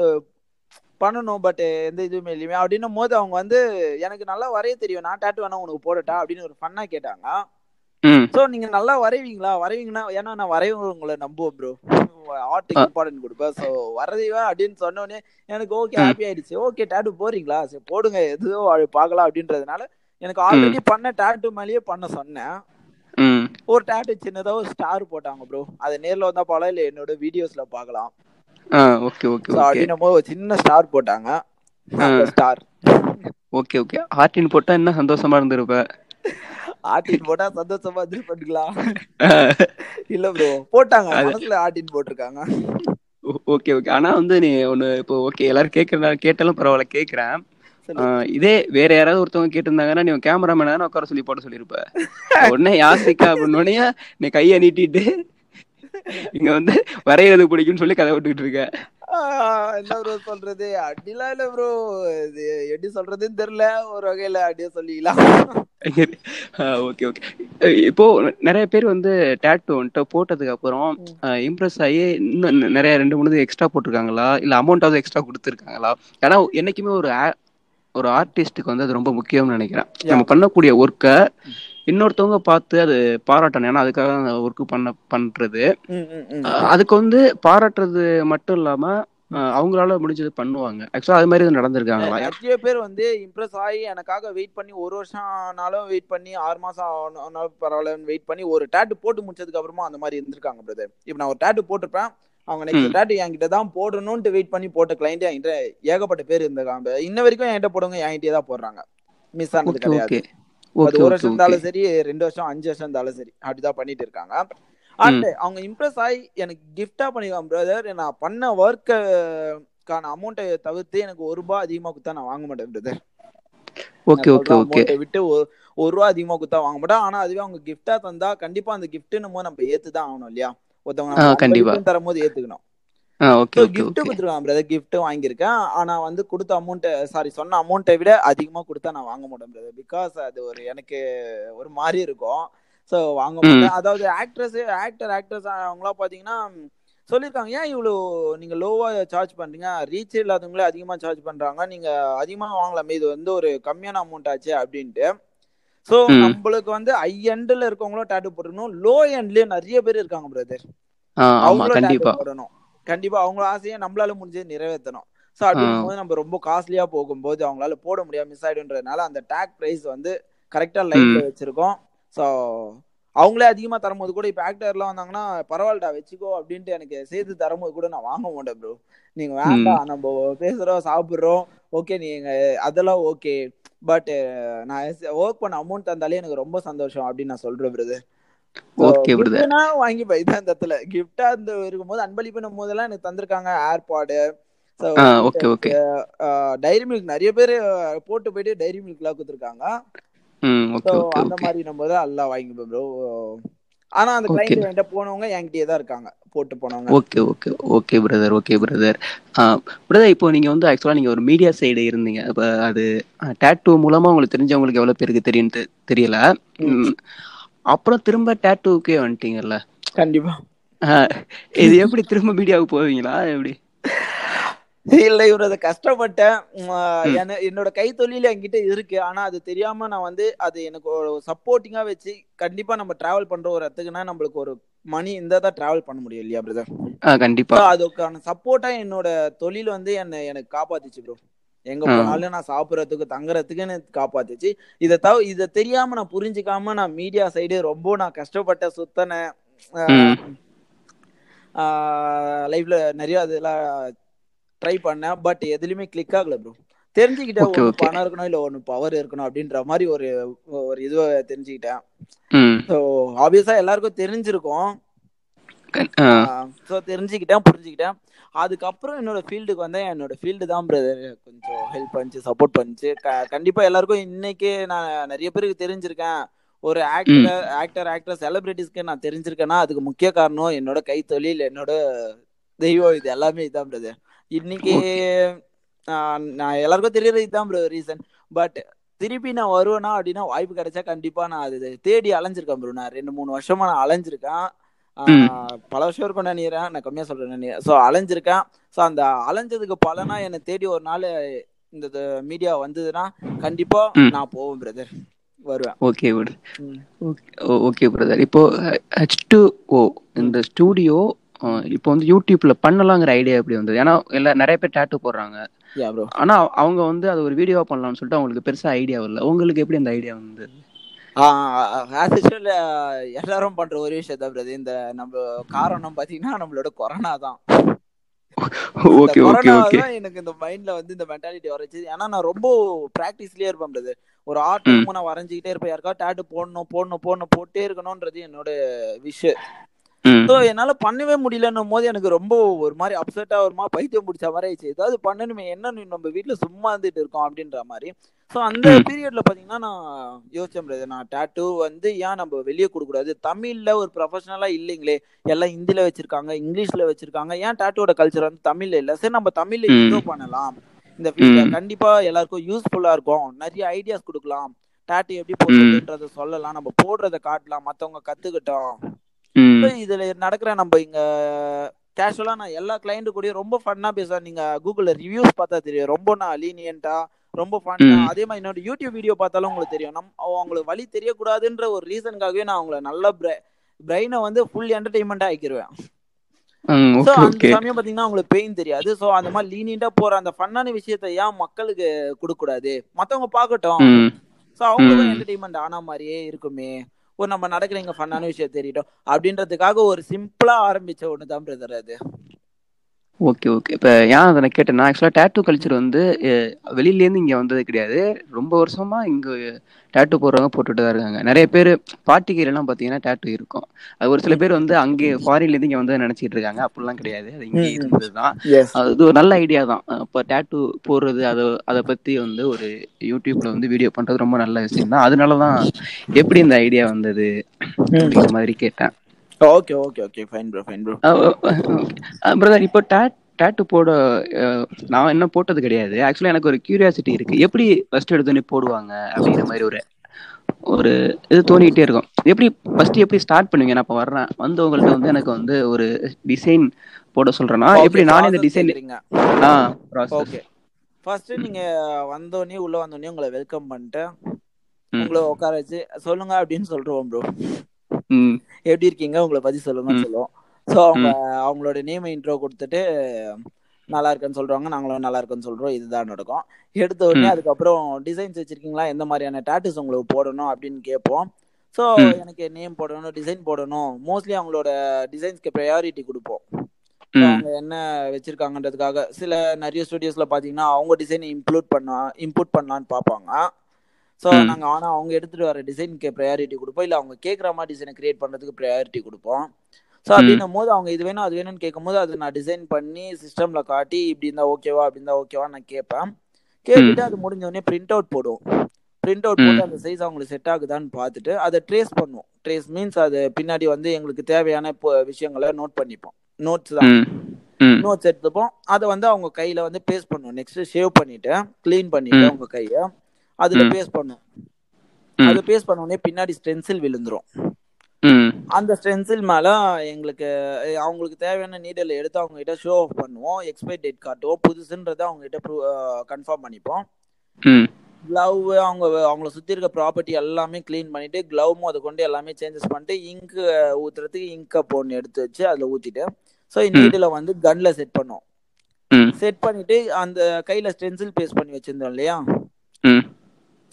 பண்ணணும் பட் எந்த இதுவுமே இல்லையுமே. அப்படின்னும் போது அவங்க வந்து எனக்கு நல்லா வரைய தெரியும். நான் டாட்டு வேணா உனக்கு போடட்டா? அப்படின்னு ஒரு ஃபன்னா கேட்டாங்க. ஸோ நீங்க நல்லா வரைவீங்களா? வரைவீங்கன்னா ஏன்னா நான் வரைவங்களை நம்புவேன் ப்ரோ ஆர்ட்டுக்கு. இம்பார்ட்டன்ட் கொடுப்பேன். ஸோ வரதைவா அப்படின்னு சொன்னோடனே எனக்கு ஓகே. ஹாப்பி ஆயிடுச்சு. ஓகே டேட்டு போறீங்களா சரி போடுங்க. எதுவோ அது பார்க்கலாம் அப்படின்றதுனால எனக்கு ஆல்ரெடி பண்ண டேட்டு மேலேயே பண்ண சொன்னேன். ஒரு டேட்டு சின்னதா ஒரு ஸ்டார் போட்டாங்க ப்ரோ அது நேர்ல வந்தா பார்க்கலாம் இல்ல என்னோட வீடியோஸ்ல பார்க்கலாம். ஓகே ஓகே அப்படின்னும் போது ஒரு சின்ன ஸ்டார் போட்டாங்க. Star okay okay. ஹார்டின் போட்டா இன்னும் சந்தோஷமா இருந்திருப்ப? ஆட்டின் போட்டா சந்தோஷமா இருந்து பண்ணிக்கலாம் இல்ல ப்ரோ போட்டாங்க. மனசுல ஆட்டின் போட்டிருக்காங்க. Okay okay. ஆனா வந்து நீ ஒண்ணு இப்போ ஓகே எல்லாரும் கேட்கறதா கேட்டாலும் பரவாயில்ல கேக்குறேன். இதே வேற யாராவது ஒருத்தவங்க கேட்டிருந்தாங்கன்னா நீ கேமராமேன் உட்கார சொல்லி போட சொல்லியிருப்ப உடனே யாசிக்கா அப்படின்னு நீ கையை நீட்டிட்டு இங்க வந்து வரைகிறது பிடிக்கும்னு சொல்லி கதை விட்டுக்கிட்டு இருக்க. என்ன ப்ரோ சொல்றது? அப்படிலாம் இல்ல ப்ரோ இது எப்படி சொல்றதுன்னு தெரியல. ஒரு வகையில அப்படியே சொல்லிக்கலாம். ஓகே ஓகே இப்போ நிறைய பேர் வந்து டேட்டு வந்துட்டு போட்டதுக்கு அப்புறம் இம்ப்ரெஸ் ஆகி இன்னும் நிறைய ரெண்டு மூணு எக்ஸ்ட்ரா போட்டிருக்காங்களா? இல்ல அமௌண்ட்டாவது எக்ஸ்ட்ரா கொடுத்துருக்காங்களா? ஏன்னா என்னைக்குமே ஒரு ஒரு ஆர்டிஸ்ட்டுக்கு வந்து அது ரொம்ப முக்கியம்னு நினைக்கிறேன். நம்ம பண்ணக்கூடிய ஒர்க்கை இன்னொருத்தவங்க பார்த்து அது பாராட்டணும். ஏன்னா அதுக்காக ஒர்க் பண்ண பண்றது. அதுக்கு வந்து பாராட்டுறது மட்டும் இல்லாம அவங்களால முடிஞ்சது பண்ணுவாங்க. ஆக்சுவலா அது மாதிரி நடந்திருக்காங்களா நிறைய பேர் வந்து இம்ப்ரெஸ் ஆகி எனக்காக வெயிட் பண்ணி ஒரு வருஷம் ஆனாலும் வெயிட் பண்ணி ஆறு மாசம் ஆன- ஆனாலும் பரவாயில்லன்னு வெயிட் பண்ணி ஒரு டேட்டு போட்டு முடிச்சதுக்கு அப்புறமா அந்த மாதிரி இருந்திருக்காங்க பிரதர் இப்போ நான் ஒரு டேட்டு போட்டிருப்பேன். அவங்க நெக்ஸ்ட். டேட்டு என்கிட்ட தான் போடணும்னு வெயிட் பண்ணி போட்ட கிளைண்ட் என்கிட்ட ஏகப்பட்ட பேர் இருந்திருக்காங்க. இன்ன வரைக்கும் என்கிட்ட போடுங்க என்கிட்டயே தான் போடுறாங்க. மிஸ் ஆனது கிடையாது. அது ஒரு வருஷம் இருந்தாலும் சரி ரெண்டு வருஷம் அஞ்சு வருஷம் இருந்தாலும் சரி அப்படிதான் பண்ணிட்டு இருக்காங்க. அண்ட் அவங்க இம்ப்ரெஸ் ஆகி எனக்கு கிஃப்டா பண்ணிருக்காங்க பிரதர் நான் பண்ண ஒர்க்கான அமௌண்ட்டை தவிர்த்து எனக்கு ஒரு ரூபாய் அதிகமா கொடுத்தா நான் வாங்க மாட்டேன் பிரதர் ஓகே ஓகே ஓகே. விட்டு ஒரு ரூபா அதிகமா கொடுத்தா வாங்க மாட்டேன். ஆனா அதுவே அவங்க கிஃப்டா தந்தா கண்டிப்பா அந்த கிஃப்ட்னும் நம்ம ஏத்துதான் ஆகணும் இல்லையா? ஒருத்தவங்க கண்டிப்பா. gift தரும் போது ஏத்துக்கணும். கிஃப்ட் கொடுத்துருக்கான் பிரதர் கிஃப்ட் வாங்கியிருக்கேன். ஆனா வந்து கொடுத்த அமௌண்ட்டை சாரி சொன்ன அமௌண்ட்டை விட அதிகமா கொடுத்தா நான் வாங்க மாட்டேன் பிரதர் பிகாஸ் அது ஒரு எனக்கு ஒரு மாதிரி இருக்கும். ஸோ வாங்க மாட்டேன். அதாவது ஆக்ட்ரஸ் ஆக்டர் ஆக்ட்ரஸ் அவங்களாம் பாத்தீங்கன்னா சொல்லியிருக்காங்க ஏன் இவ்வளோ நீங்க லோவா சார்ஜ் பண்றீங்க? ரீச் இல்லாதவங்களே அதிகமா சார்ஜ் பண்றாங்க. நீங்க அதிகமா வாங்கலாமே. இது வந்து ஒரு கம்மியான அமௌண்ட் ஆச்சு அப்படின்ட்டு. ஸோ. நம்மளுக்கு வந்து ஹை எண்ட்ல இருக்கவங்களும் டேட்டு போட்டுக்கணும் லோ எண்ட்லயும் நிறைய பேர் இருக்காங்க பிரதர் அவங்களும் கண்டிப்பா. tattoo போடணும். கண்டிப்பா அவங்க ஆசையை நம்மளால முடிஞ்சது நிறைவேற்றணும். ஸோ அப்படிங்கும் போது நம்ம ரொம்ப காஸ்ட்லியா போகும்போது அவங்களால போட முடியாது மிஸ் ஆயிடுன்றதுனால அந்த டேக் பிரைஸ் வந்து கரெக்டா லைன்ல வச்சிருக்கோம். ஸோ அவங்களே அதிகமா தரும்போது கூட இப்போ ஆக்டர்லாம் வந்தாங்கன்னா பரவாயில்லடா வச்சுக்கோ அப்படின்ட்டு எனக்கு சேர்த்து தரும்போது கூட நான் வாங்க மாட்டேன் ப்ரோ நீங்க வேண்டாம் நம்ம பேசுறோம் சாப்பிடுறோம். ஓகே நீங்க அதெல்லாம் ஓகே பட் நான் ஒர்க் பண்ண அமௌண்ட் தந்தாலே எனக்கு ரொம்ப சந்தோஷம் அப்படின்னு நான் சொல்றேன் பிரதர் ஓகே பிரதர் கிஃப்ட்னா வாங்கி போய் தான் இந்த இடத்துல கிஃப்டா இந்த இருக்கும்போது அன்பளிப்பு போதெல்லாம் எனக்கு தந்திருக்காங்க. ஏர்பாடு ஓகே ஓகே டைரி மில்க் நிறைய பேர் போட்டு போயிட்டு டைரி மில்க்லாம் கொடுத்துருக்காங்க. ஓகே அந்த மாதிரி நம்ம தான் எல்லாம் வாங்கிப்போம் ப்ரோ ஆனா அந்த கிளைண்ட் என்கிட்ட போனவங்க என்கிட்டயே தான் இருக்காங்க. போட்டு போனவங்க. Okay okay okay brother okay brother brother இப்போ நீங்க வந்து ஆக்சுவலா நீங்க ஒரு மீடியா சைடு இருந்தீங்க. அது டேட்டூ மூலமா உங்களுக்கு தெரிஞ்சவங்களுக்கு எவ்வளவு பேருக்கு தெரியும் தெரியல. அப்புறம் திரும்ப டேட்டூக்கே வந்துட்டீங்கல்ல? கண்டிப்பா. இது எப்படி திரும்ப மீடியாவுக்கு போவீங்களா? எப்படி? இல்ல இவர் அதை கஷ்டப்பட்டேன். என்னோட கைத்தொழில் என்கிட்ட இருக்கு. ஆனா அது தெரியாம நான் வந்து அது எனக்கு ஒரு சப்போர்ட்டிங்கா வச்சு கண்டிப்பா நம்ம டிராவல் பண்ற ஒரு இடத்துக்குன்னா நம்மளுக்கு ஒரு மணி இருந்தா தான் டிராவல் பண்ண முடியும் இல்லையா பிரதர் கண்டிப்பா. அதுக்கான சப்போர்ட்டா என்னோட தொழில் வந்து என்னை எனக்கு காப்பாத்துச்சு ப்ரோ எங்க போனாலும் நான் சாப்பிடறதுக்கு தங்குறதுக்கு எனக்கு காப்பாத்துச்சு. இதை தவிர இதை தெரியாம நான் புரிஞ்சுக்காம நான் மீடியா சைடு ரொம்ப நான் கஷ்டப்பட்ட சுத்தன லைஃப்ல நிறைய அதெல்லாம் ட்ரை பண்ணேன். பட் எதுலயுமே கிளிக் ஆகல ப்ரோ தெரிஞ்சுக்கிட்டேன் ஓகே பணம் இருக்கணும் இல்ல ஒன்னு பவர் இருக்கணும் அப்படின்ற மாதிரி ஒரு ஒரு இதுவை தெரிஞ்சுக்கிட்டேன். ஸோ ஆப்வியஸா எல்லாருக்கும் தெரிஞ்சிருக்கும். ஸோ தெரிஞ்சுக்கிட்டேன் புரிஞ்சுக்கிட்டேன். அதுக்கப்புறம் என்னோட ஃபீல்டுக்கு வந்தேன். என்னோட ஃபீல்டு தான் பிரதர் கொஞ்சம் ஹெல்ப் பண்ணிச்சு சப்போர்ட் பண்ணிச்சு. க- கண்டிப்பா எல்லாருக்கும் இன்னைக்கு நான் நிறைய பேருக்கு தெரிஞ்சிருக்கேன். ஒரு ஆக்டர் ஆக்டர் ஆக்டர் செலிபிரிட்டிஸ்க்கு நான் தெரிஞ்சிருக்கேன்னா அதுக்கு முக்கிய காரணம் என்னோட கைத்தொழில் என்னோட தெய்வம் இது எல்லாமே இதான் பிரதர் இன்னைக்கு நான் எல்லாருக்கும் தெரியறது இதுதான் ப்ரோ ரீசன் பட் திருப்பி நான் வருவேனா அப்படின்னா வாய்ப்பு கிடைச்சா கண்டிப்பா நான் அது தேடி அலைஞ்சிருக்கேன் ப்ரோ நான் ரெண்டு மூணு வருஷமா நான் அலைஞ்சிருக்கேன். பல வருஷம் இருக்கும் நினைக்கிறேன். நான் கம்மியா சொல்றேன் நினைக்கிறேன். ஸோ அலைஞ்சிருக்கேன். ஸோ அந்த அலைஞ்சதுக்கு பலனா என்னை தேடி ஒரு நாள் இந்த மீடியா வந்ததுன்னா கண்டிப்பா நான் போவேன் பிரதர் வருவேன். ஓகே ம். ஓகே ஓகே பிரதர் இப்போ ஹெச் டூ ஓ இந்த ஸ்டூடியோ இப்போ வந்து யூடியூப்ல பண்ணலாங்கிற ஐடியா எப்படி வந்தது? ஏன்னா எல்லா நிறைய பேர் டேட்டு போடுறாங்க. ஆனா அவங்க வந்து அது ஒரு வீடியோவா பண்ணலாம்னு சொல்லிட்டு அவங்களுக்கு பெருசா ஐடியா வரல. உங்களுக்கு எப்படி அந்த ஐடியா வந்தது? ஆஸ் யூஸ்வல் எல்லாரும் பண்ற ஒரு விஷயம் தான் பிரதர் இந்த நம்ம காரணம் பாத்தீங்கன்னா நம்மளோட கொரோனா தான். எனக்கு இந்த மைண்ட்ல வந்து இந்த மென்டாலிட்டி வரச்சு ஏன்னா நான் ரொம்ப பிராக்டிஸ்லயே இருப்பேன் பிரதர் ஒரு ஆர்ட் நான் வரைஞ்சிக்கிட்டே இருப்பேன். யாருக்கா டேட்டு போடணும் போடணும் போடணும் போட்டே இருக்கணும்ன்றது என்னோட விஷ் ம். ஸோ என்னால பண்ணவே முடியலன்னும் போது எனக்கு ரொம்ப ஒரு மாதிரி அப்செட்டா ஒரு மாதிரி பைத்தியம் பிடிச்ச மாதிரி ஆயிடுச்சு. ஏதாவது பண்ணணுமே என்ன நீ நம்ம வீட்ல சும்மா இருந்துட்டு இருக்கோம் அப்படின்ற மாதிரி. ஸோ அந்த பீரியட்ல பாத்தீங்கன்னா நான் யோசிச்சேன் brother. நான் டேட்டூ வந்து ஏன் நம்ம வெளியே கொடுக்கூடாது தமிழ்ல ஒரு ப்ரொஃபஷனலா இல்லைங்களே. எல்லாம் ஹிந்தில வச்சிருக்காங்க இங்கிலீஷ்ல வச்சிருக்காங்க. ஏன் டேட்டூவோட கல்ச்சர் வந்து தமிழ்ல இல்ல? சரி நம்ம தமிழ்ல இன்ட்ரோ பண்ணலாம். இந்த ஃபீல்ட்ல ம். கண்டிப்பா எல்லாருக்கும் யூஸ்ஃபுல்லா இருக்கும். நிறைய ஐடியாஸ் கொடுக்கலாம். டேட்டூ எப்படி போடுறதுன்றத சொல்லலாம். நம்ம போடுறத காட்டலாம். மத்தவங்க கத்துக்கிட்டோம். ம். இப்ப இதுல நடக்கிற நம்ம இங்க கேஷுவலா நான் எல்லா கிளைண்ட் கூடயும் ரொம்ப ஃபன்னா பேசுவேன். நீங்க கூகுள்ல ரிவ்யூஸ் பார்த்தா தெரியும். ரொம்ப நான் லீனியன்ட்டா ரொம்ப ஃபன்னா ம். அதே மாதிரி என்னோட யூடியூப் வீடியோ பார்த்தாலும் உங்களுக்கு தெரியும். நம் அவங்களுக்கு வழி தெரியக்கூடாதுன்ற ஒரு ரீசனுக்காகவே நான் அவங்கள நல்ல பிரெயினை வந்து ஃபுல் என்டர்டைன்மெண்டா ஆக்கிடுவேன் ஸோ அந்த சமயம் பாத்தீங்கன்னா அவங்களுக்கு பெயின் தெரியாது. ஸோ அந்த மாதிரி லீனியண்டா போற அந்த ஃபன்னான விஷயத்த ஏன் மக்களுக்கு கொடுக்க கூடாது மத்தவங்க பார்க்கட்டும். ஸோ அவங்களுக்கும் ம். என்டர்டைன்மெண்ட் ஆன மாதிரியே இருக்குமே. ஒரு நம்ம நடக்கிற இங்க ஃபன்னான விஷயம் தெரியட்டும். அப்படின்றதுக்காக ஒரு சிம்பிளா ஆரம்பிச்ச ஒன்று தான் பிரதர் அது. ஓகே ஓகே இப்போ ஏன் அதை நான் கேட்டேன்னா ஆக்சுவலாக டேட்டூ கல்ச்சர் வந்து வெளியிலேருந்து இங்கே வந்தது கிடையாது. ரொம்ப வருஷமா இங்கே டேட்டூ போடுறவங்க போட்டுட்டு தான் இருக்காங்க. நிறைய பேர் பாட்டிக்கையிலலாம் பார்த்தீங்கன்னா டேட்டூ இருக்கும். அது ஒரு சில பேர் வந்து அங்கே ஃபாரின்லேருந்து இங்கே வந்து நினச்சிட்டு இருக்காங்க. அப்படிலாம் கிடையாது. அது இங்கே இருந்தது தான் அது ஒரு நல்ல ஐடியா தான். இப்போ டேட்டூ போடுறது அதை அதை பற்றி வந்து ஒரு யூடியூப்ல வந்து வீடியோ பண்ணுறது ரொம்ப நல்ல விஷயம் தான். அதனால தான் எப்படி இந்த ஐடியா வந்தது அப்படிங்கிற மாதிரி கேட்டேன். Okay okay okay fine bro fine bro brother இப்போ டேட் டேட்டு போட அஹ், நான் என்ன போட்டது கிடையாது. ஆக்சுவலா எனக்கு ஒரு கியூரியாசிட்டி இருக்கு. எப்படி ஃபர்ஸ்ட் எடுத்தோடனே போடுவாங்க அப்படிங்கிற மாதிரி ஒரு ஒரு இது தோணிக்கிட்டே இருக்கும். எப்படி ஃபர்ஸ்ட் எப்படி ஸ்டார்ட் பண்ணுவீங்க? நான் இப்போ வர்றேன். வந்து வந்து எனக்கு வந்து ஒரு டிசைன் போட சொல்றேன்னா எப்படி நானே இந்த டிசைன் ஆ ஓகே ஃபர்ஸ்ட் நீங்க வந்தோடனே உள்ள வந்தோடனே உங்களை வெல்கம் பண்ணிட்டு உங்களை உட்கார வச்சு சொல்லுங்க அப்படின்னு சொல்றோம் ப்ரோ எப்படி இருக்கீங்க? உங்களை பத்தி சொல்லுங்கன்னு சொல்லுவோம். ஸோ அவங்க அவங்களோட நேம் இன்ட்ரோ கொடுத்துட்டு நல்லா இருக்குன்னு சொல்றாங்க நாங்களும் நல்லா இருக்குன்னு சொல்றோம். இதுதான் நடக்கும். எடுத்த உடனே அதுக்கப்புறம் டிசைன்ஸ் வச்சிருக்கீங்களா? எந்த மாதிரியான டாட்டூஸ் உங்களுக்கு போடணும்? அப்படின்னு கேட்போம். ஸோ. எனக்கு நேம் போடணும் டிசைன் போடணும். மோஸ்ட்லி அவங்களோட டிசைன்ஸ்க்கு ப்ரையாரிட்டி கொடுப்போம். அவங்க என்ன வச்சிருக்காங்கன்றதுக்காக சில நிறைய ஸ்டுடியோஸ்ல பாத்தீங்கன்னா அவங்க டிசைன் இம்ப்ளூட் பண்ணா இன்புட் பண்ணலான்னு பார்ப்பாங்க. ஸோ. நாங்கள் ஆனால் அவங்க எடுத்துட்டு வர டிசைனுக்கு ப்ரையாரிட்டி கொடுப்போம். இல்லை அவங்க கேட்குற மாதிரி டிசைனை கிரியேட் பண்ணுறதுக்கு ப்ரையாரிட்டி கொடுப்போம். ஸோ அப்படின்னும் போது அவங்க இது வேணும் அது வேணும்னு கேட்கும்போது அதை நான் டிசைன் பண்ணி சிஸ்டமில் காட்டி இப்படி இருந்தா ஓகேவா அப்படி இருந்தா ஓகேவா நான் கேட்பேன். கேட்டுட்டு அது முடிஞ்ச உடனே பிரிண்ட் அவுட் போடுவோம். பிரிண்ட் அவுட் போட்டு. அந்த சைஸ் அவங்களுக்கு செட் ஆகுதான்னு பார்த்துட்டு அதை ட்ரேஸ் பண்ணுவோம். ட்ரேஸ் மீன்ஸ் அது பின்னாடி வந்து எங்களுக்கு தேவையான இப்போ விஷயங்களை நோட் பண்ணிப்போம். நோட்ஸ் தான். நோட்ஸ் எடுத்துப்போம். அதை வந்து அவங்க கையில வந்து பேஸ்ட் பண்ணுவோம். நெக்ஸ்ட் ஷேவ் பண்ணிட்டு க்ளீன் பண்ணிட்டு ம். அவங்க கையை. அதுல ம். பேஸ்ட் பண்ணுவோம் ம். அது பேஸ்ட் பண்ண உடனே பின்னாடி ஸ்டென்சில் விழுந்துரும். அந்த ஸ்டென்சில் மேல எங்களுக்கு அவங்களுக்கு தேவையான நீடல் எடுத்து அவங்க கிட்ட ஷோ ஆஃப் பண்ணுவோம். எக்ஸ்பைரி டேட் காட்டுவோம். புதுசுன்றதை அவங்க கிட்ட கன்ஃபார்ம் பண்ணிப்போம். க்ளவ் அவங்க அவங்கள சுத்தி இருக்க ப்ராப்பர்ட்டி எல்லாமே க்ளீன் பண்ணிட்டு க்ளவும் அதை கொண்டு எல்லாமே சேஞ்சஸ் பண்ணிட்டு இங்கு ஊத்துறதுக்கு இங்க் கப் ஒன்று எடுத்து வச்சு அதுல ஊத்திட்டு ஸோ நீடில் வந்து கன்ல செட் பண்ணோம். செட் பண்ணிட்டு அந்த கையில ஸ்டென்சில் பேஸ்ட் பண்ணி வச்சிருந்தோம் இல்லையா?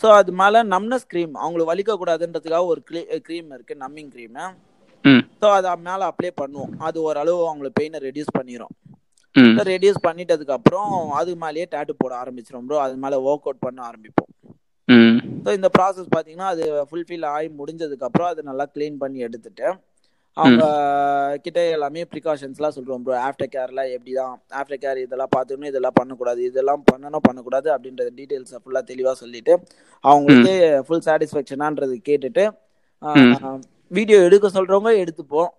ஸோ அது மேல நம்னஸ் க்ரீம் அவங்களுக்கு வலிக்க கூடாதுன்றதுக்காக ஒரு க்ரீம் இருக்கு நம்மிங் க்ரீம் ஸோ அதை மேல அப்ளை பண்ணுவோம். அது ஓரளவு அவங்களுக்கு பெயினை ரெடியூஸ் பண்ணிடும் ரெடியூஸ் பண்ணிட்டதுக்கு அப்புறம் அது மேலேயே டேட்டு போட ஆரம்பிச்சிடும் ப்ரோ அது மேல ஒர்க் அவுட் பண்ண ஆரம்பிப்போம். ஸோ இந்த ப்ராசஸ் பார்த்தீங்கன்னா அது ஃபுல்ஃபில் ஆகி முடிஞ்சதுக்கு அப்புறம் அதை நல்லா க்ளீன் பண்ணி எடுத்துட்டு அவங்க கிட்ட எல்லாமே ப்ரிகாஷன்ஸ்லாம் சொல்றோம் ப்ரோ ஆஃப்டர் கேர்லாம் எப்படி தான் ஆஃப்டர் கேர் இதெல்லாம் பார்த்துக்கணும் இதெல்லாம் பண்ணக்கூடாது இதெல்லாம் பண்ணணும் பண்ணக்கூடாது அப்படின்ற டீட்டெயில்ஸை ஃபுல்லாக தெளிவாக சொல்லிட்டு அவங்களுக்கு ஃபுல் சாட்டிஸ்ஃபேக்ஷனான்றது கேட்டுட்டு வீடியோ எடுக்க சொல்றவங்க எடுத்துப்போம்.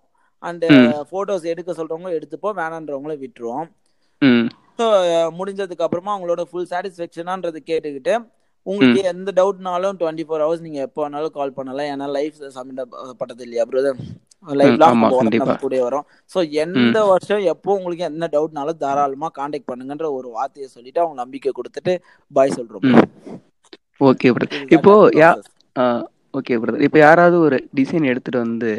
அண்ட் ஃபோட்டோஸ் எடுக்க சொல்றவங்க எடுத்துப்போம் வேணான்றவங்கள விட்டுருவோம். ஸோ முடிஞ்சதுக்கு அப்புறமா அவங்களோட ஃபுல் சாட்டிஸ்ஃபேக்ஷனான்றது கேட்டுக்கிட்டு உங்களுக்கு எந்த டவுட்னாலும் டுவெண்ட்டி ஃபோர் ஹவர்ஸ் நீங்க எப்போ வேணாலும் கால் பண்ணலாம். ஏன்னா லைஃப் சப்மிட் பட்டது இல்லையா பிரதர் லைஃப் லாங். கூட வரும். ஸோ எந்த வருஷம் எப்போ உங்களுக்கு என்ன டவுட்னாலும் தாராளமா காண்டாக்ட் பண்ணுங்கன்ற ஒரு வார்த்தையை சொல்லிட்டு அவங்க நம்பிக்கை கொடுத்துட்டு பாய் சொல்றோம். ஓகே பிரதர் இப்போ யா. ஓகே பிரதர் இப்போ யாராவது ஒரு டிசைன் எடுத்துட்டு வந்து